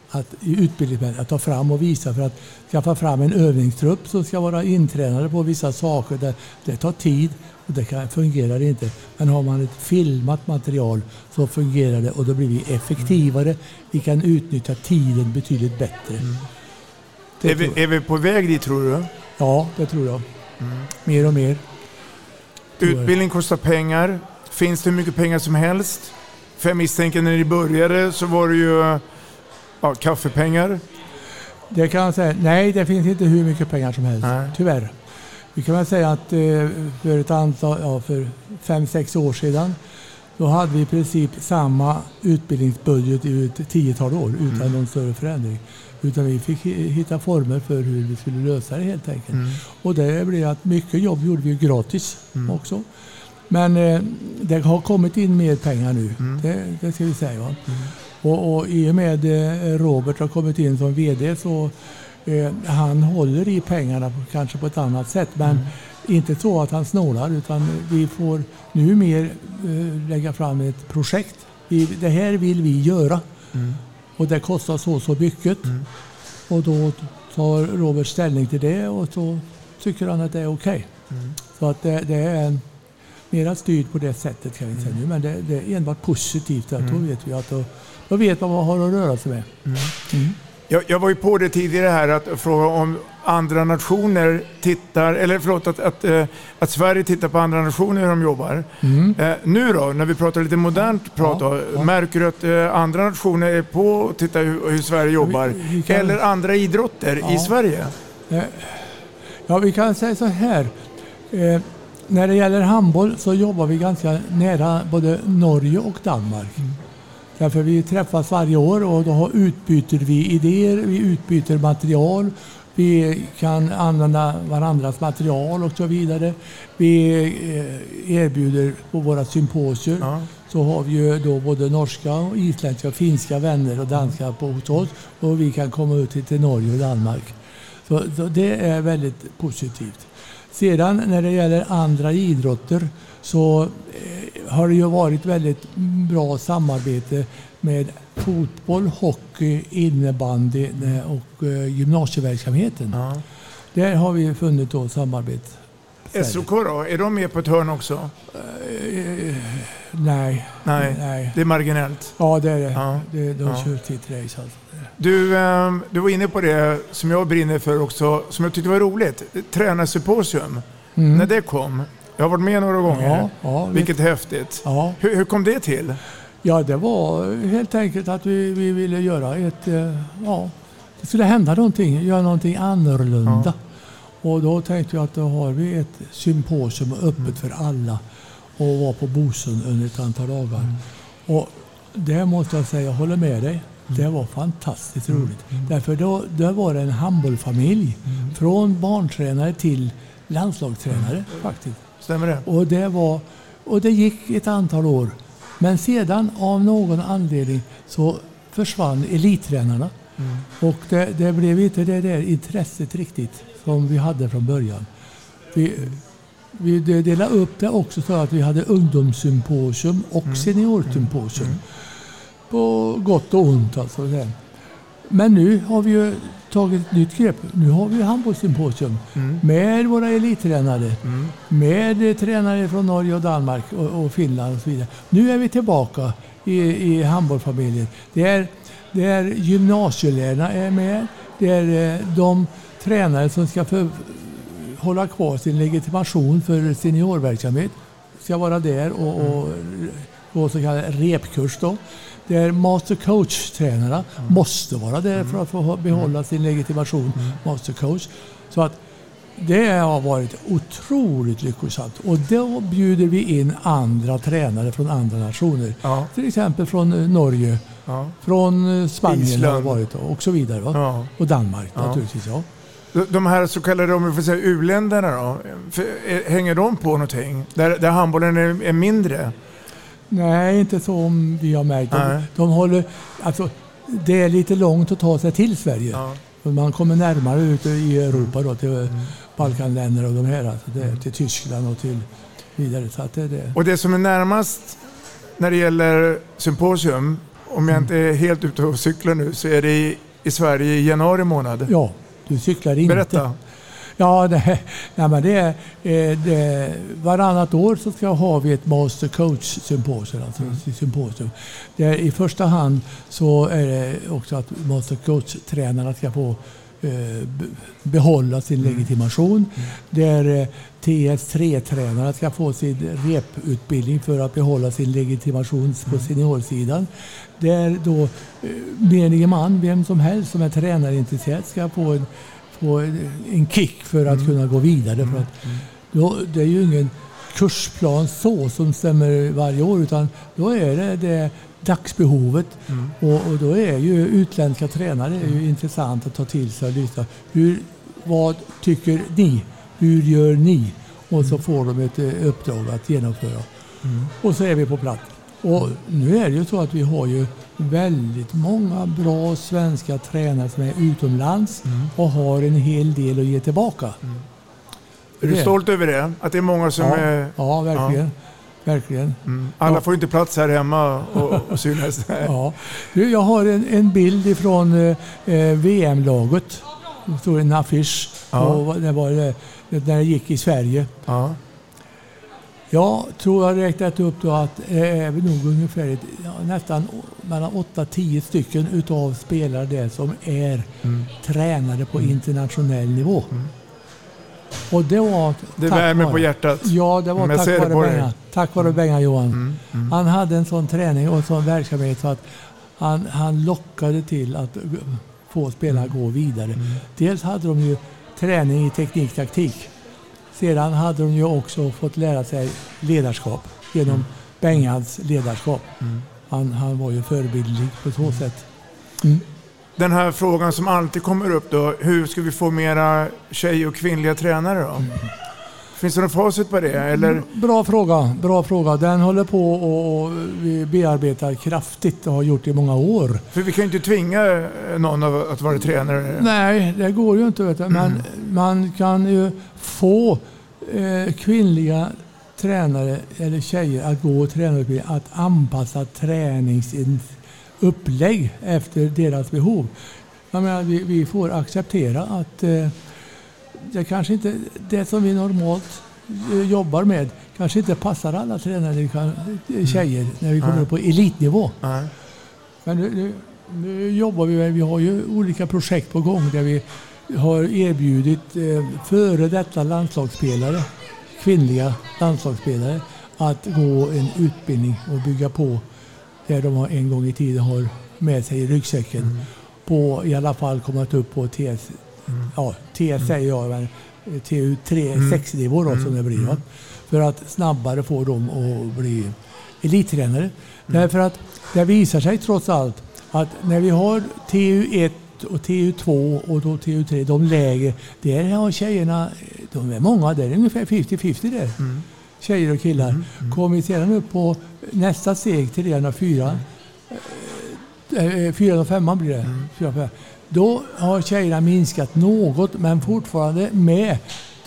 Speaker 3: att, i utbildningen att ta fram och visa för att skaffa fram en övningstrupp som ska vara intränade på vissa saker. Det, det tar tid och det kan, fungerar inte. Men har man ett filmat material så fungerar det och då blir vi effektivare. Vi kan utnyttja tiden betydligt bättre. Mm.
Speaker 2: Är, vi, är vi på väg dit tror du?
Speaker 3: Ja, det tror jag. Mm. Mer och mer.
Speaker 2: Utbildning kostar pengar. Finns det hur mycket pengar som helst? För jag misstänker när ni började så var det ju ja, kaffepengar.
Speaker 3: Det kan jag säga. Nej, det finns inte hur mycket pengar som helst. Nej. Tyvärr. Vi kan väl säga att eh, för ett antal, ja, för fem, sex år sedan då hade vi i princip samma utbildningsbudget i ett tiotal år utan mm. någon större förändring. Utan vi fick hitta former för hur vi skulle lösa det helt enkelt. Mm. Och det blev att mycket jobb gjorde vi gratis mm. också. Men eh, det har kommit in mer pengar nu, mm. det, det, ska vi säga. Mm. Och, och i och med eh, Robert har kommit in som VD så eh, han håller i pengarna kanske på ett annat sätt. Men mm. inte så att han snålar utan vi får nu mer eh, lägga fram ett projekt. Vi, det här vill vi göra. Mm. Och det kostar så så mycket. Och då tar Robert ställning till det och så tycker han att det är okej. Så att det, det är en, mera styrt på det sättet kan vi säga nu. Men det, det är enbart positivt. Att Då vet vi att då, då vet man vad man har att röra sig med.
Speaker 2: Jag, jag var ju på det tidigare här att fråga om andra nationer tittar, eller förlåt, att, att, eh, att Sverige tittar på andra nationer hur de jobbar. Eh, nu då, när vi pratar lite modernt prat då, märker du att eh, andra nationer är på och tittar hur, hur Sverige jobbar?
Speaker 3: vi kan-
Speaker 2: Eller andra idrotter i
Speaker 3: Ja.
Speaker 2: Sverige?
Speaker 3: Eh, Ja, vi kan säga så här. Eh, när det gäller handboll så jobbar vi ganska nära både Norge och Danmark. Därför vi träffas varje år och då utbyter vi idéer, vi utbyter material, vi kan använda varandras material och så vidare. Vi eh, erbjuder på våra symposier så har vi ju då både norska, och isländska, och finska vänner och danska på hos oss och vi kan komma ut till Norge och Danmark. Så, så det är väldigt positivt. Sedan när det gäller andra idrotter så eh, har det ju varit väldigt bra samarbete med fotboll, hockey, innebandy eh, och eh, gymnasieverksamheten. Där har vi funnit då samarbete.
Speaker 2: SOK då, är de med på ett hörn också?
Speaker 3: Nej.
Speaker 2: Nej,
Speaker 3: nej.
Speaker 2: det är marginellt.
Speaker 3: Ja, det är det.
Speaker 2: Ja.
Speaker 3: det de
Speaker 2: Ja.
Speaker 3: kör sitt race alltså.
Speaker 2: Du, eh, du var inne på det som jag brinner för också, som jag tyckte var roligt. Tränarsymposium.
Speaker 3: Mm.
Speaker 2: När det kom. Jag har varit med några gånger.
Speaker 3: Ja, ja,
Speaker 2: Vilket är häftigt.
Speaker 3: Ja.
Speaker 2: Hur, hur kom det till?
Speaker 3: Ja, det var helt enkelt att vi, vi ville göra ett... eh, Ja, det skulle hända någonting, göra någonting annorlunda. Och då tänkte jag att då har vi ett symposium öppet för alla och var på Bosön under ett antal dagar. Och det måste jag säga, jag håller med dig. Det var fantastiskt roligt. Därför då, då var det en handbollsfamilj. Från barntränare till landslagstränare faktiskt.
Speaker 2: Stämmer det?
Speaker 3: Och det, var, och det gick ett antal år. Men sedan av någon anledning så försvann elittränarna. Och det, det blev inte det där intresset riktigt som vi hade från början. Vi, vi de- delade upp det också så att vi hade ungdomssymposium och seniorsymposium. På gott och ont alltså. Men nu har vi ju tagit ett nytt grepp. Nu har vi handbollssymposium med våra elittränare. Med eh, tränare från Norge och Danmark och, och Finland och så vidare. Nu är vi tillbaka i, i handbollsfamiljen. Det är, det är gymnasielärarna är med. Det är eh, de tränare som ska för, hålla kvar sin legitimation för seniorverksamhet. Ska vara där och, och gå så kallad repkurs då. Där master coach-tränarna måste vara där för att få behålla sin legitimation master coach. Så att det har varit otroligt lyckosamt. Och då bjuder vi in andra tränare från andra nationer. Till exempel från eh, Norge, från eh, Spanien har varit och så vidare.
Speaker 2: Ja.
Speaker 3: Och Danmark
Speaker 2: Ja.
Speaker 3: naturligtvis. Ja.
Speaker 2: De- här så kallade, om vi får säga u-länderna då, eh, hänger de på någonting? Där, där handbollen är, är mindre?
Speaker 3: Nej, inte som vi har märkt. De, de håller, alltså, det är lite långt att ta sig till Sverige. För Man kommer närmare ut i Europa då, till
Speaker 2: Mm.
Speaker 3: Balkanländer och de här. Alltså det, till Tyskland och till vidare. Så det det.
Speaker 2: Och det som är närmast när det gäller symposium, om jag inte är helt ute och cyklar nu, så är det i, i Sverige i januari månad.
Speaker 3: Ja, du cyklar inte.
Speaker 2: Berätta.
Speaker 3: Ja, det, nej, men det eh, det, varannat år så ska ha vi ett Master Coach symposium. Alltså ett symposium. Där I första hand så är det också att Master Coach-tränarna ska få eh, be- behålla sin legitimation. Där eh, TS3-tränarna ska få sin reputbildning för att behålla sin legitimation på seniorsidan. Där då menige man, vem som helst som är tränarintresserad ska få en, få en kick för att kunna gå vidare. För att då, det är ju ingen kursplan så som stämmer varje år utan då är det, det dagsbehovet. Och, och då är ju utländska tränare är ju intressant att ta till sig och lyssna. Hur, vad tycker ni? Hur gör ni? Och så får de ett eh, uppdrag att genomföra. Och så är vi på plats. Och nu är det ju så att vi har ju väldigt många bra svenska tränare som är utomlands och har en hel del att ge tillbaka.
Speaker 2: Är du stolt över det? Att det är många som
Speaker 3: ja,
Speaker 2: är...
Speaker 3: Ja, verkligen. verkligen.
Speaker 2: Mm. Alla
Speaker 3: Ja.
Speaker 2: får inte plats här hemma och, och synas.
Speaker 3: Ja. Du, Jag har en, en bild ifrån eh, eh, VM-laget. Det står en affisch.
Speaker 2: Ja.
Speaker 3: Och det var det, när det gick i Sverige.
Speaker 2: Ja.
Speaker 3: Jag tror jag räknat upp då att det är väl nog ungefär nästan mellan 8-10 stycken utav spelare där som är
Speaker 2: Mm.
Speaker 3: tränade på internationell nivå. Och det var
Speaker 2: Det
Speaker 3: tack
Speaker 2: värmer
Speaker 3: vare-
Speaker 2: på hjärtat.
Speaker 3: Ja, det var
Speaker 2: Men
Speaker 3: tack vare. Benga. Tack vare Benga Johan.
Speaker 2: Mm, mm.
Speaker 3: Han hade en sån träning och en sån verksamhet så att han, han lockade till att få spelarna att gå vidare.
Speaker 2: Mm.
Speaker 3: Dels hade de ju träning i teknik, taktik. Sedan hade de ju också fått lära sig ledarskap genom Bengans ledarskap.
Speaker 2: Mm.
Speaker 3: Han, han var ju förebildlig på så sätt.
Speaker 2: Den här frågan som alltid kommer upp då, hur ska vi få mera tjej och kvinnliga tränare då? Finns det något facit på det? Eller?
Speaker 3: Bra fråga, bra fråga. Den håller på och, vi bearbetar kraftigt och har gjort det i många år.
Speaker 2: För vi kan ju inte tvinga eh, någon att vara tränare.
Speaker 3: Nej, det går ju inte. Vet du. Men man kan ju få eh, kvinnliga tränare eller tjejer att gå tränarutbildning att anpassa träningsupplägg efter deras behov. Jag menar, vi, vi får acceptera att eh, det kanske inte, det som vi normalt eh, jobbar med kanske inte passar alla tränare, kan- eh, tjejer, när vi kommer upp på elitnivå.
Speaker 2: Nej.
Speaker 3: Men nu, nu, jobbar vi med, vi har ju olika projekt på gång där vi har erbjudit eh, före detta landslagsspelare, kvinnliga landslagsspelare, att gå en utbildning och bygga på det de har en gång i tiden har med sig i ryggsäcken. På i alla fall kommit upp på TS, ja, TS säger jag, men eh, TU3,
Speaker 2: Mm.
Speaker 3: 6-nivå då som det blir. Va? För att snabbare få dem att bli elittränare. Därför att det visar sig trots allt att när vi har TU1 och TU2 och då TU3, de lägre, där har tjejerna, de är många, där är ungefär 50-50 där. Tjejer och killar. Kommer vi sedan upp på nästa steg, till 304, eh, 405 blir det. 405. Då har tjejerna minskat något men fortfarande med.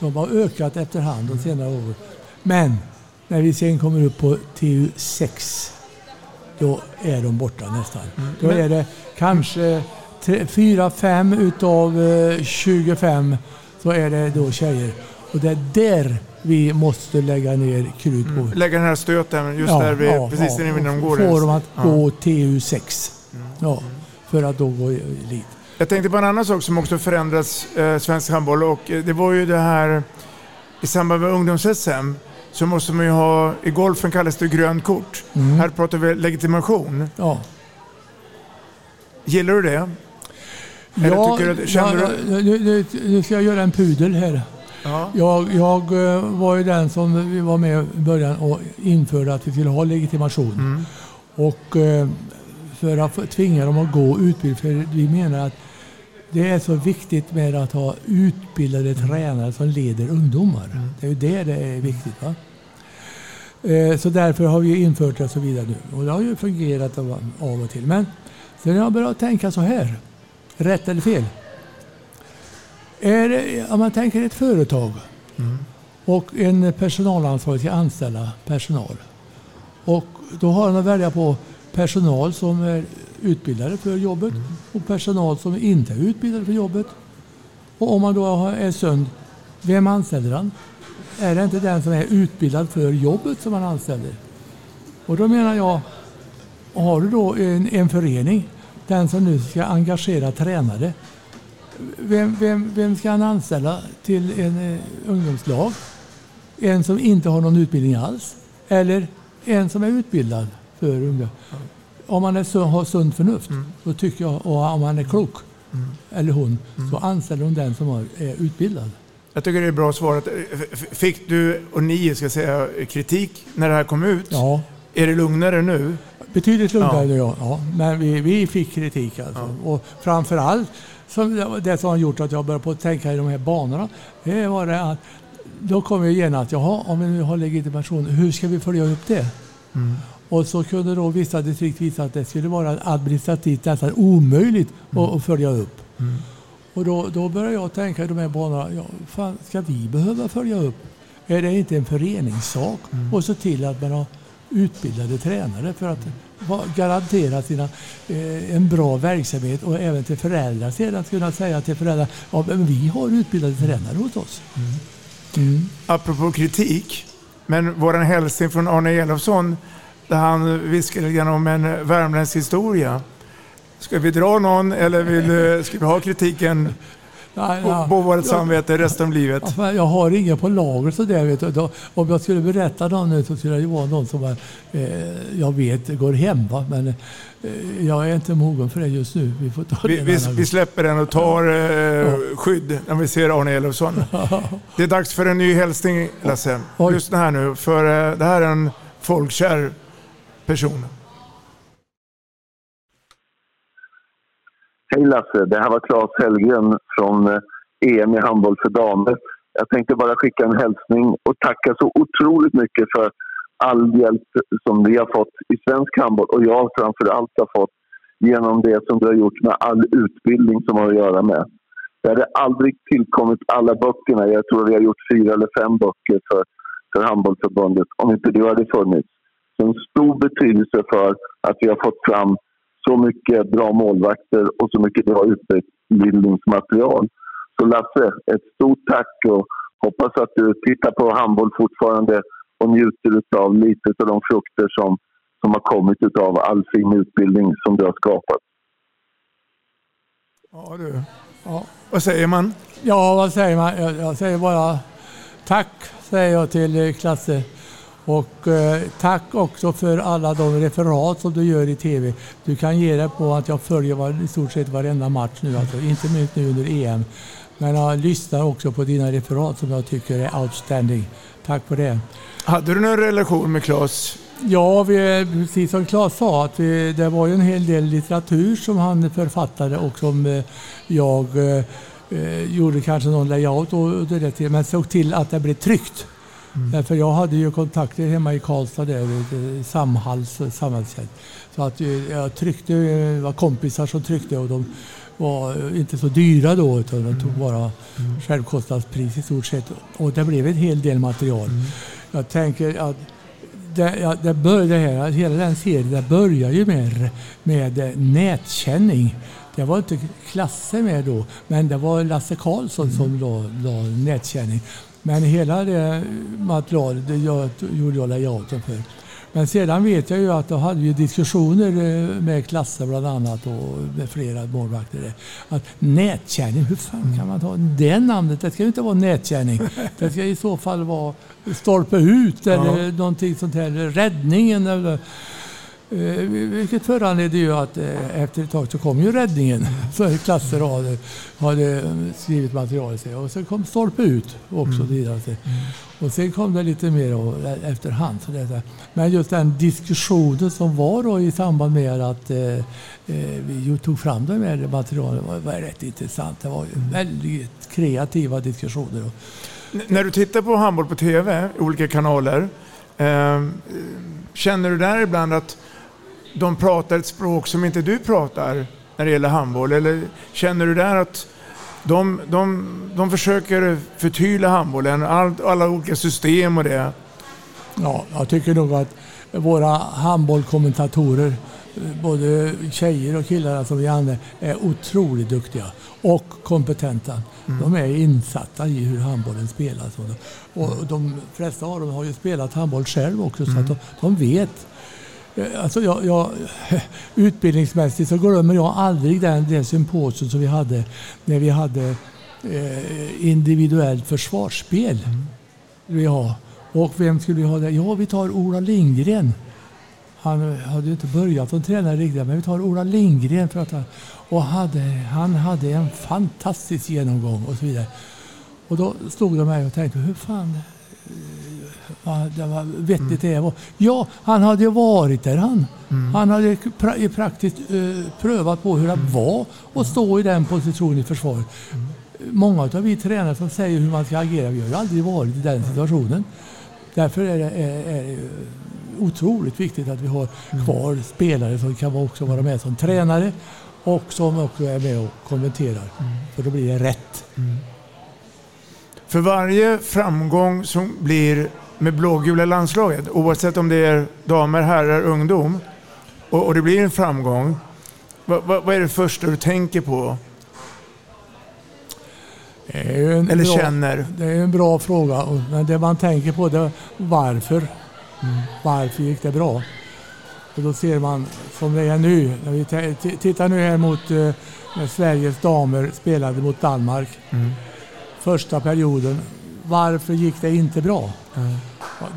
Speaker 3: De har ökat efterhand de senare åren. Men när vi sen kommer upp på TU6 då är de borta nästan. Då är det kanske 4-5 utav eh, 25 så är det då tjejer. Och det är där vi måste lägga ner krut på.
Speaker 2: Lägga den här stöten just där vi, precis innan de går.
Speaker 3: Får dem att
Speaker 2: Ja.
Speaker 3: gå TU6. Ja, för att då gå elit.
Speaker 2: Jag tänkte på en annan sak som också förändrats eh, svensk handboll och eh, det var ju det här i samband med ungdoms-SM så måste man ju ha, i golfen kallas det grönt kort.
Speaker 3: Mm.
Speaker 2: Här pratar vi legitimation.
Speaker 3: Ja.
Speaker 2: Gillar du det? Eller
Speaker 3: Ja,
Speaker 2: tycker du, känner
Speaker 3: ja,
Speaker 2: du?
Speaker 3: nu, nu, nu ska jag göra en pudel här.
Speaker 2: Ja.
Speaker 3: Jag, jag eh, var ju den som var med i början och införde att vi skulle ha legitimation.
Speaker 2: Mm.
Speaker 3: Och eh, för att tvinga dem att gå utbildning, för vi menar att det är så viktigt med att ha utbildade tränare som leder ungdomar. Det är ju det det är viktigt. Va? Eh, Så därför har vi infört det och så vidare nu. Och det har ju fungerat av av och till. Men sen har jag börjat tänka så här. Rätt eller fel? Är det, om man tänker ett företag och en personalansvarig ska anställa personal. Och då har han att välja på personal som är utbildade för jobbet och personal som inte är utbildade för jobbet. Och om man då är sund, vem anställer han? Är det inte den som är utbildad för jobbet som man anställer? Och då menar jag, har du då en, en förening, den som nu ska engagera tränare, vem, vem, vem ska han anställa till en eh, ungdomslag? En som inte har någon utbildning alls? Eller en som är utbildad för ungdom? Om man är, har sunt förnuft, då tycker jag, och om man är klok, eller hon, så anställer hon den som är utbildad.
Speaker 2: Jag tycker det är bra svarat. Eh, Fick du, och ni ska säga, kritik när det här kom ut?
Speaker 3: Ja.
Speaker 2: Är det lugnare nu?
Speaker 3: Betydligt lugnare
Speaker 2: Ja.
Speaker 3: ja. ja. Men vi, vi fick kritik alltså. Och framförallt, som, det som har gjort att jag började på att tänka i de här banorna, det var det att då kom jag igen att jaha, om vi nu har legitimation, hur ska vi följa upp det?
Speaker 2: Mm.
Speaker 3: Och så kunde då vissa distrikt visa att det skulle vara administrativt nästan omöjligt
Speaker 2: Mm.
Speaker 3: att, att följa upp. Och då, då började jag tänka i de här banorna, ja, fan, ska vi behöva följa upp? är det inte en föreningssak och se till att man har utbildade tränare för att garantera sina, eh, en bra verksamhet och även till föräldrar sedan kunna säga till föräldrar ja, men vi har utbildade tränare hos oss. Mm.
Speaker 2: Apropå kritik, men våran hälsning från Arne Elofsson där han viskade lite grann om en värmländsk historia. Ska vi dra någon eller vill, ska vi ha kritiken
Speaker 3: Nej,
Speaker 2: på,
Speaker 3: ja.
Speaker 2: på vårt
Speaker 3: Ja.
Speaker 2: samvete resten av livet?
Speaker 3: Ja, Jag har ingen på lager sådär. Vet du. Om jag skulle berätta någon nu så skulle det vara någon som eh, jag vet går hem. Va? Men eh, jag är inte mogen för det just nu. Vi får ta
Speaker 2: Vi, vi, vi släpper den och tar eh, skydd när vi ser Arne Elofsson. Det är dags för en ny hälsning Lasse. Lyssna här nu, för eh, det här är en folkkär personen.
Speaker 6: Hej Lasse, det här var Claes Hellgren från eh, EM i handboll för damer. Jag tänkte bara skicka en hälsning och tacka så otroligt mycket för all hjälp som vi har fått i svensk handboll och jag framför allt har fått genom det som du har gjort med all utbildning som har att göra med. Det hade aldrig tillkommit alla böckerna. Jag tror vi har gjort fyra eller fem böcker för, för handbollsförbundet om inte du hade funnits. Så en stor betydelse för att vi har fått fram så mycket bra målvakter och så mycket bra utbildningsmaterial. Så Lasse, ett stort tack och hoppas att du tittar på handboll fortfarande och njuter av lite av de frukter som, som har kommit av all fin utbildning som du har skapat.
Speaker 2: Ja, du.
Speaker 3: Ja.
Speaker 2: Vad säger man?
Speaker 3: Ja, vad säger man? Jag, jag säger bara tack säger jag till Klasse. Och eh, tack också för alla de referat som du gör i TV. Du kan ge dig på att jag följer var, i stort sett varenda match nu, alltså, inte minst nu under EM. Men jag lyssnar också på dina referat som jag tycker är outstanding. Tack för det.
Speaker 2: Hade du någon relation med Claes?
Speaker 3: Ja, vi, precis som Claes sa, att vi, det var ju en hel del litteratur som han författade och som eh, jag eh, eh, gjorde kanske någon layout och, det där till, men såg till att det blev tryckt. Därför jag hade ju kontakter hemma i Karlstad där vid eh, Samhalls samhällstjänst. Så att eh, jag tryckte, eh, det var kompisar som tryckte och de var eh, inte så dyra då utan de tog bara självkostnadspris i stort sett. Och det blev en hel del material. Jag tänker att det, ja, det, bör, det här, hela den serien det börjar ju med, med eh, nätkänning. Det var inte klasser med då, men det var Lasse Karlsson som la, la nätkänning. Men hela det materialet det jag, gjorde jag layouten för. Men sedan vet jag ju att då hade vi diskussioner eh, med klasser bland annat och med flera målvakter. Att nätkänning, hur fan kan man ta det namnet? Det ska ju inte vara nätkänning. Det ska i så fall vara stolpe ut eller
Speaker 2: Ja.
Speaker 3: någonting sånt här. Räddningen eller vilket föranledde ju att eh, efter ett tag så kom ju räddningen. För klasser hade, hade eh, skrivit material sig. Och sen kom stolpe ut också. vidare. Och sen kom det lite mer efterhand. Så det, men just den diskussionen som var då i samband med att eh, eh, vi tog fram de här materialen var, var rätt intressant. Det var ju väldigt kreativa diskussioner.
Speaker 2: N- När du tittar på handboll på TV, olika kanaler, eh, känner du där ibland att de pratar ett språk som inte du pratar när det gäller handboll? Eller känner du där att de, de, de försöker förtydliga handbollen, all, alla olika system och det?
Speaker 3: Ja, jag tycker nog att våra handbollskommentatorer, både tjejer och killar som vi använder, är otroligt duktiga och kompetenta. De är insatta i hur handbollen spelas. Och- de flesta av dem har ju spelat handboll själv också så att de, de vet. Eh, alltså jag, jag, utbildningsmässigt så glömmer jag aldrig den, det symposium som vi hade när vi hade eh, individuellt försvarsspel. Vi har. Och vem skulle vi ha där? Ja, vi tar Ola Lindgren. Han hade ju inte börjat som tränare riktigt, men vi tar Ola Lindgren för att han, och hade, han hade en fantastisk genomgång och så vidare. Och då stod de här och tänkte, hur fan vad, det var vettigt det var. Ja, han hade ju varit där han. Han hade pra, praktiskt eh, prövat på hur det var att stå i den positionen i försvaret. Många av vi tränare som säger hur man ska agera, vi har ju aldrig varit i den situationen. Därför är det, är, är det otroligt viktigt att vi har kvar spelare som kan också vara med som tränare och som också är med och kommenterar. För då blir det rätt.
Speaker 2: För varje framgång som blir med blågula landslaget, oavsett om det är damer, herrar, ungdom, och, och det blir en framgång, vad, vad, vad är det första du tänker på? Eller
Speaker 3: bra,
Speaker 2: känner?
Speaker 3: Det är en bra fråga. Men det man tänker på det är varför.
Speaker 2: Mm.
Speaker 3: Varför gick det bra? Och då ser man som det är nu. När vi t- tittar nu här mot eh, när Sveriges damer spelade mot Danmark.
Speaker 2: Mm.
Speaker 3: Första perioden. Varför gick det inte bra?
Speaker 2: Mm.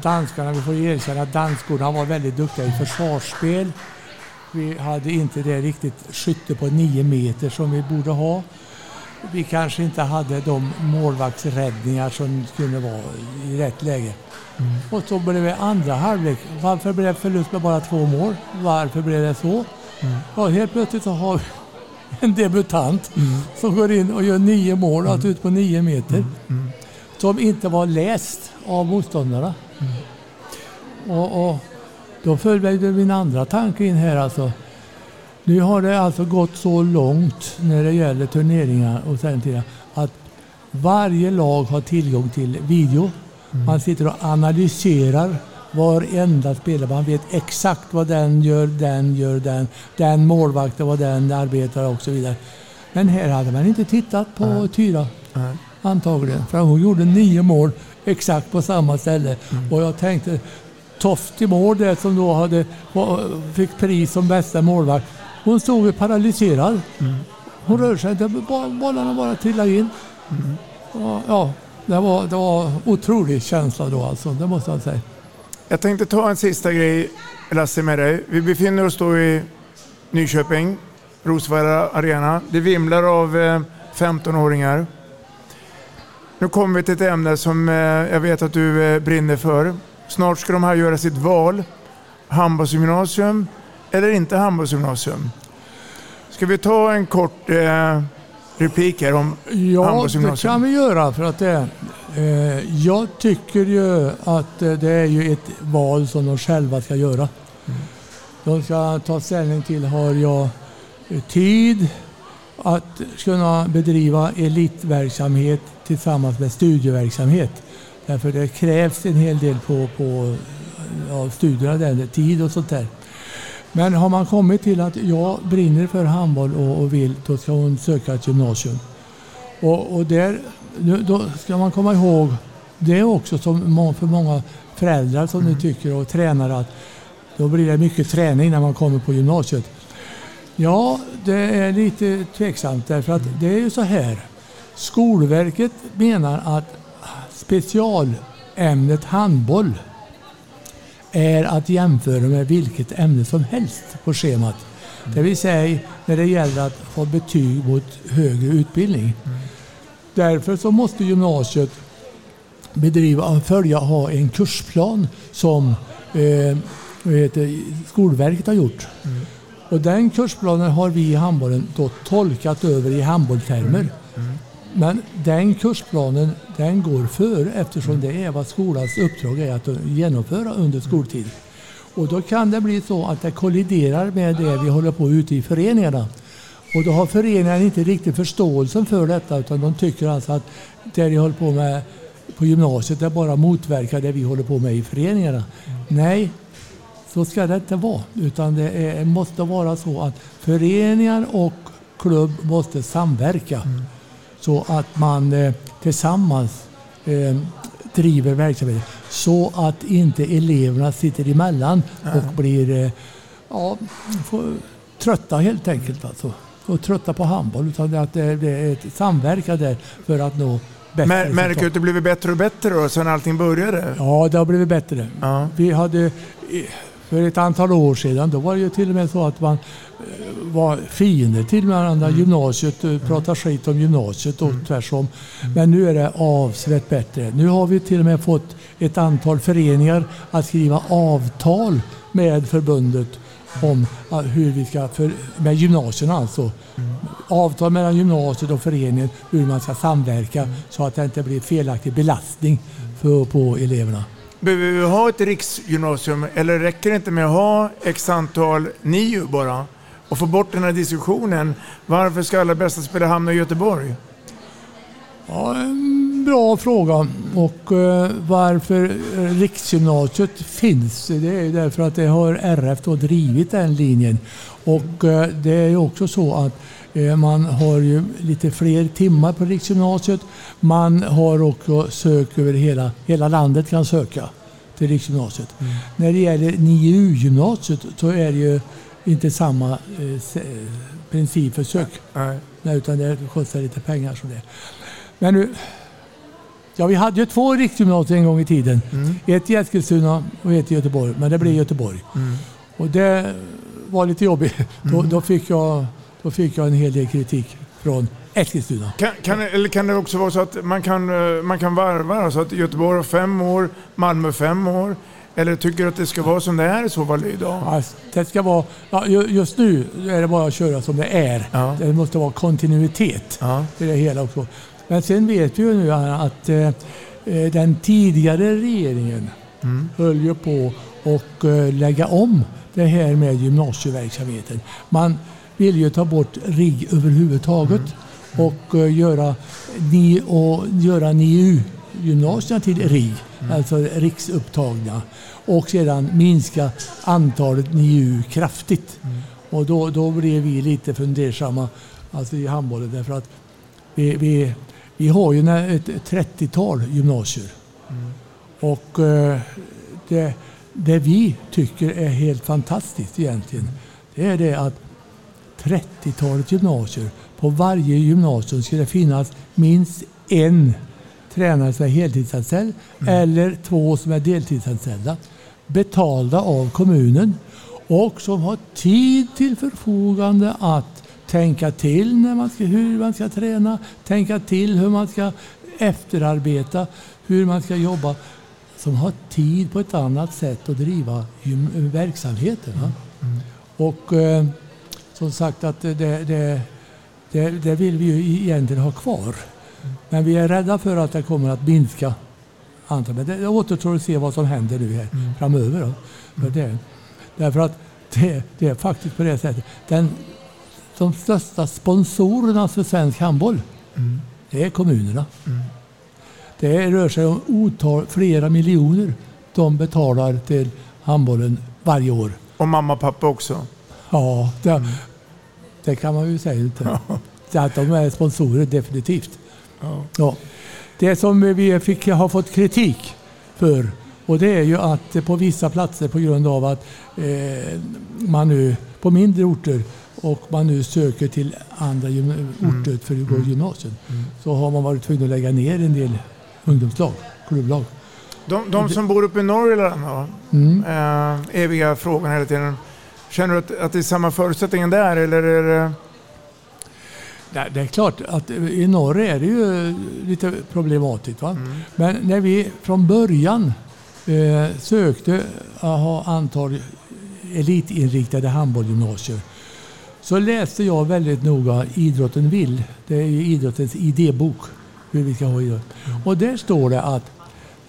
Speaker 3: Danskarna, vi får erkänna att danskorna var väldigt duktiga i försvarsspel. Vi hade inte det riktigt skytte på nio meter som vi borde ha. Vi kanske inte hade de målvaktsräddningar som kunde vara i rätt läge. Och så blev det andra halvlek. Varför blev det förlust med bara två mål? Varför blev det så? Ja, helt plötsligt så har vi en debutant som går in och gör nio mål, alltså ut på nio meter. Som inte var läst av motståndarna. Och, och då väl min andra tanke in här alltså. Nu har det alltså gått så långt när det gäller turneringar och sen till att varje lag har tillgång till video. Man sitter och analyserar varenda spelare. Man vet exakt vad den gör, den gör den, den målvakten, vad den arbetar och så vidare. Men här hade man inte tittat på Tyra. Antagligen. För hon gjorde nio mål exakt på samma ställe. Och jag tänkte, Toft i mål där som då hade, fick pris som bästa målvakt. Hon stod ju paralyserad. Hon rörde sig inte, bollarna bara trillade in. Ja, Ja, det var, det var otrolig känsla då alltså, det måste jag säga.
Speaker 2: Jag tänkte ta en sista grej Lasse med dig. Vi befinner oss då i Nyköping, Rosvalla Arena. Det vimlar av eh, 15-åringar. Nu kommer vi till ett ämne som eh, jag vet att du eh, brinner för. Snart ska de här göra sitt val. Handbollsgymnasium eller inte handbollsgymnasium? Ska vi ta en kort eh, replik här om
Speaker 3: Ja, det
Speaker 2: handbollsgymnasium?
Speaker 3: kan vi göra för att det eh, Jag tycker ju att det är ju ett val som de själva ska göra. De ska ta ställning till, har jag tid att kunna bedriva elitverksamhet tillsammans med studieverksamhet? Därför det krävs en hel del på, på ja, studierna, där, tid och sånt där. Men har man kommit till att jag brinner för handboll och, och vill, då ska hon söka ett gymnasium. Och, och där, nu- då ska man komma ihåg, det också som för många föräldrar som nu tycker och tränare att då blir det mycket träning när man kommer på gymnasiet. Ja, det är lite tveksamt därför att det är ju så här. Skolverket menar att specialämnet handboll är att jämföra med vilket ämne som helst på schemat. Det vill säga när det gäller att få betyg mot högre utbildning. Därför så måste gymnasiet bedriva, följa, ha en kursplan som eh, Skolverket har gjort. Och den kursplanen har vi i handbollen då tolkat över i handbollstermer. Men den kursplanen den går före eftersom det är vad skolans uppdrag är att genomföra under skoltid. Och då kan det bli så att det kolliderar med det vi håller på ute i föreningarna. Och då har föreningarna inte riktigt förståelsen för detta utan de tycker alltså att det vi håller på med på gymnasiet det bara motverkar det vi håller på med i föreningarna. Nej, så ska det inte vara. Utan det är, måste vara så att föreningar och klubb måste samverka. Så att man eh, tillsammans eh, driver verksamheten. Så att inte eleverna sitter emellan och blir eh, ja, får, trötta helt enkelt. Alltså. Och trötta på handboll. Utan att det, det är ett samverkan där för att nå bättre
Speaker 2: Mär, märker du att det blivit bättre och bättre då sen allting började?
Speaker 3: Ja, det har blivit bättre.
Speaker 2: Ja.
Speaker 3: Vi hade eh, för ett antal år sedan, då var det ju till och med så att man eh, var fiender till varandra.
Speaker 2: Mm.
Speaker 3: Gymnasiet, eh, pratade skit om gymnasiet och tvärsom. Men nu är det avsevärt bättre. Nu har vi till och med fått ett antal föreningar att skriva avtal med förbundet om eh, hur vi ska, för, med gymnasierna alltså. Avtal mellan gymnasiet och föreningen hur man ska samverka så att det inte blir felaktig belastning för, på eleverna.
Speaker 2: Behöver vi ha ett riksgymnasium eller räcker det inte med att ha x antal NIU bara? Och få bort den här diskussionen. Varför ska alla bästa spelare hamna i Göteborg?
Speaker 3: Ja, en bra fråga. Och eh, varför eh, riksgymnasiet finns, det är ju därför att det har RF då drivit den linjen. Och eh, det är ju också så att man har ju lite fler timmar på riksgymnasiet. Man har också sök över hela, hela landet kan söka till riksgymnasiet. När det gäller NIU-gymnasiet så är det ju inte samma eh, se- princip för sök.
Speaker 2: Nej.
Speaker 3: Nej, utan det kostar lite pengar. Så det. Men nu, ja, vi hade ju två riksgymnasier en gång i tiden. Ett i Eskilstuna och ett i Göteborg. Men det blev Göteborg. Och det var lite jobbigt. Då, då, fick jag, då fick jag en hel del kritik från Eskilstuna.
Speaker 2: Kan, kan, eller kan det också vara så att man kan, eh, man kan varva? Alltså att Göteborg har fem år, Malmö fem år. Eller tycker du att det ska vara som det är i så fall idag?
Speaker 3: Ja, det ska vara, ja, ju- just nu är det bara att köra som det är. Det måste vara kontinuitet i det hela också. Men sen vet vi ju nu att eh, eh, den tidigare regeringen höll ju på att eh, lägga om det här med gymnasieverksamheten. Man vill ju ta bort RIG överhuvudtaget och eh, göra, ni, och göra NIU-gymnasierna till RIG, alltså riksupptagna. Och sedan minska antalet NIU kraftigt. Och då, då blev vi lite fundersamma alltså i handbollen därför att vi, vi, vi har ju ett 30-tal gymnasier. Och eh, det, det vi tycker är helt fantastiskt egentligen, det är det att 30-talet gymnasier, på varje gymnasium ska det finnas minst en tränare som är heltidsanställd eller två som är deltidsanställda. Betalda av kommunen och som har tid till förfogande att tänka till när man ska, hur man ska träna, tänka till hur man ska efterarbeta, hur man ska jobba. Som har tid på ett annat sätt att driva verksamheten. va? Och eh, som sagt att det, det, det, det vill vi ju egentligen ha kvar. Men vi är rädda för att det kommer att minska. Men det återstår att se vad som händer nu här framöver. Då. För det, därför att det, det är faktiskt på det sättet. Den, de största sponsorerna för svensk handboll, det är kommunerna. Det rör sig om otal, flera miljoner de betalar till handbollen varje år.
Speaker 2: Och mamma och pappa också?
Speaker 3: Ja, det, det kan man ju säga. Inte. Så Att de är sponsorer, definitivt. Ja. Det som vi fick, har fått kritik för och det är ju att på vissa platser på grund av att eh, man nu på mindre orter och man nu söker till andra gym- orter för att gå i gymnasiet så har man varit tvungen att lägga ner en del ungdomslag, klubblag.
Speaker 2: De, de som bor uppe i Norrland då?
Speaker 3: Mm.
Speaker 2: Eh, eviga frågan hela tiden. Känner du att, att det är samma förutsättningar där eller är det...
Speaker 3: Nej, det är klart att i norr är det ju lite problematiskt. Va? Men när vi från början eh, sökte ha antal elitinriktade handbollsgymnasier så läste jag väldigt noga Idrotten vill. Det är ju idrottens idébok. Hur vi ska ha idrott. Och där står det att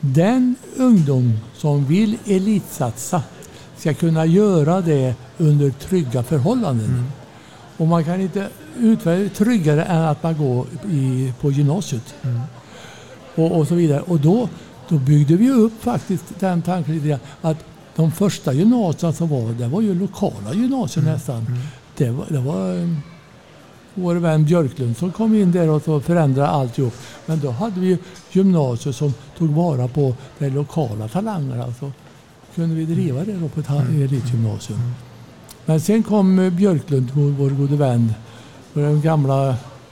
Speaker 3: den ungdom som vill elitsatsa ska kunna göra det under trygga förhållanden. Och man kan inte det tryggare än att man går i, på gymnasiet. Och, och så vidare. Och då, då byggde vi upp faktiskt den tanken lite grann att de första gymnasierna som var, det var ju lokala gymnasier nästan. Det var, det var eh, vår vän Björklund som kom in där och så förändrade alltihop. Men då hade vi gymnasier som tog vara på de lokala talangerna. Alltså kunde vi driva det då på ett ha- elitgymnasium. Men sen kom eh, Björklund, vår, gode vän, och de gamla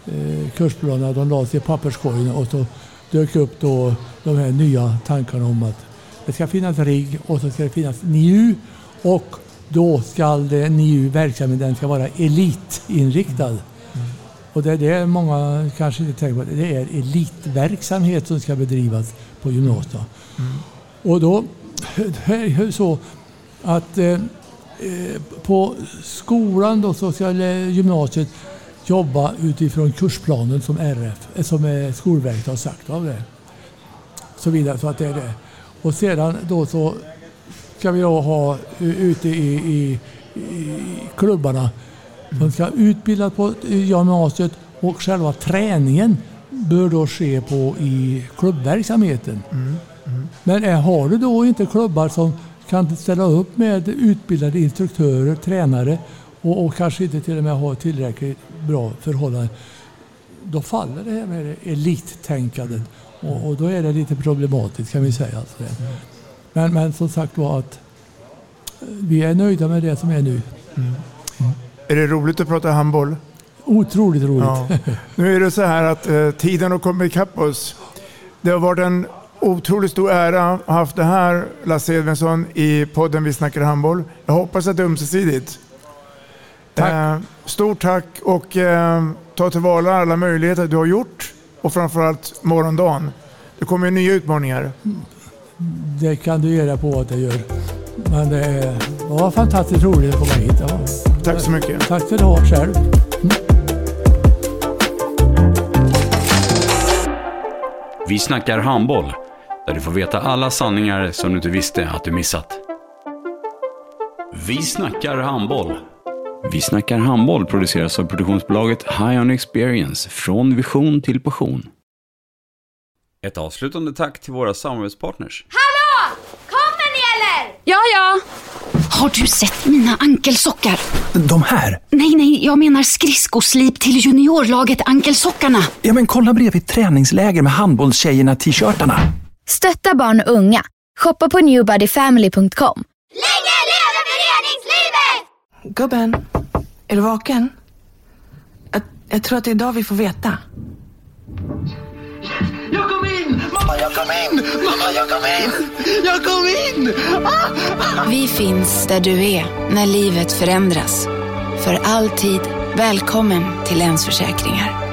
Speaker 3: eh, kursplanerna de lades i papperskorgen och så dök upp då de här nya tankarna om att det ska finnas RIG och så ska det finnas NIU och då ska det NIU verksamheten ska vara elitinriktad. Och det är det många kanske inte tänker på. Det är elitverksamhet som ska bedrivas på gymnasiet. Och då det är ju så att eh, på skolan då så ska eh, gymnasiet jobba utifrån kursplanen som RF, eh, som eh, Skolverket har sagt av det. Så vidare, så att det är det. Och sedan då så ska vi då ha eh, ute i, i, i klubbarna som ska utbildas på gymnasiet och själva träningen bör då ske på i klubbverksamheten. Men är, har du då inte klubbar som kan ställa upp med utbildade instruktörer, tränare och, och kanske inte till och med har tillräckligt bra förhållanden. Då faller det här med elittänkandet och, och då är det lite problematiskt kan vi säga. Alltså. Men, men som sagt var att eh, vi är nöjda med det som är nu.
Speaker 2: Är det roligt att prata handboll?
Speaker 3: Otroligt roligt.
Speaker 2: Ja. Nu är det så här att eh, tiden har kommit ikapp oss. Det har varit en otroligt stor ära att ha haft det här, Lasse Edvinsson, i podden Vi snackar handboll. Jag hoppas att det är ömsesidigt.
Speaker 3: Tack.
Speaker 2: Eh, stort tack och eh, ta tillvara alla möjligheter du har gjort och framförallt morgondagen. Det kommer ju nya utmaningar.
Speaker 3: Det kan du göra på att det gör. Men det var fantastiskt roligt att komma hit. Ja.
Speaker 2: Tack så mycket.
Speaker 3: Tack för det själv.
Speaker 1: Vi snackar handboll, där du får veta alla sanningar som du inte visste att du missat. Vi snackar handboll. Vi snackar handboll produceras av produktionsbolaget High On Experience, från vision till passion. Ett avslutande tack till våra samarbetspartners.
Speaker 7: Hallå! Kommer ni eller?
Speaker 8: Ja, ja. Har du sett mina ankelsockar?
Speaker 9: De här?
Speaker 8: Nej, nej, jag menar skridskoslip till juniorlaget Ankelsockarna.
Speaker 9: Ja, men kolla bredvid träningsläger med handbollstjejerna-t-shirtarna.
Speaker 10: Stötta barn och unga. Shoppa på newbodyfamily.com.
Speaker 7: Länge leve föreningslivet!
Speaker 11: Gubben, är du vaken? Jag, jag tror att det är idag vi får veta.
Speaker 12: Jag kom in! Mamma, jag kom in! Mamma, jag kom in! Jag kom in! Ah!
Speaker 13: Vi finns där du är när livet förändras. För alltid välkommen till Länsförsäkringar.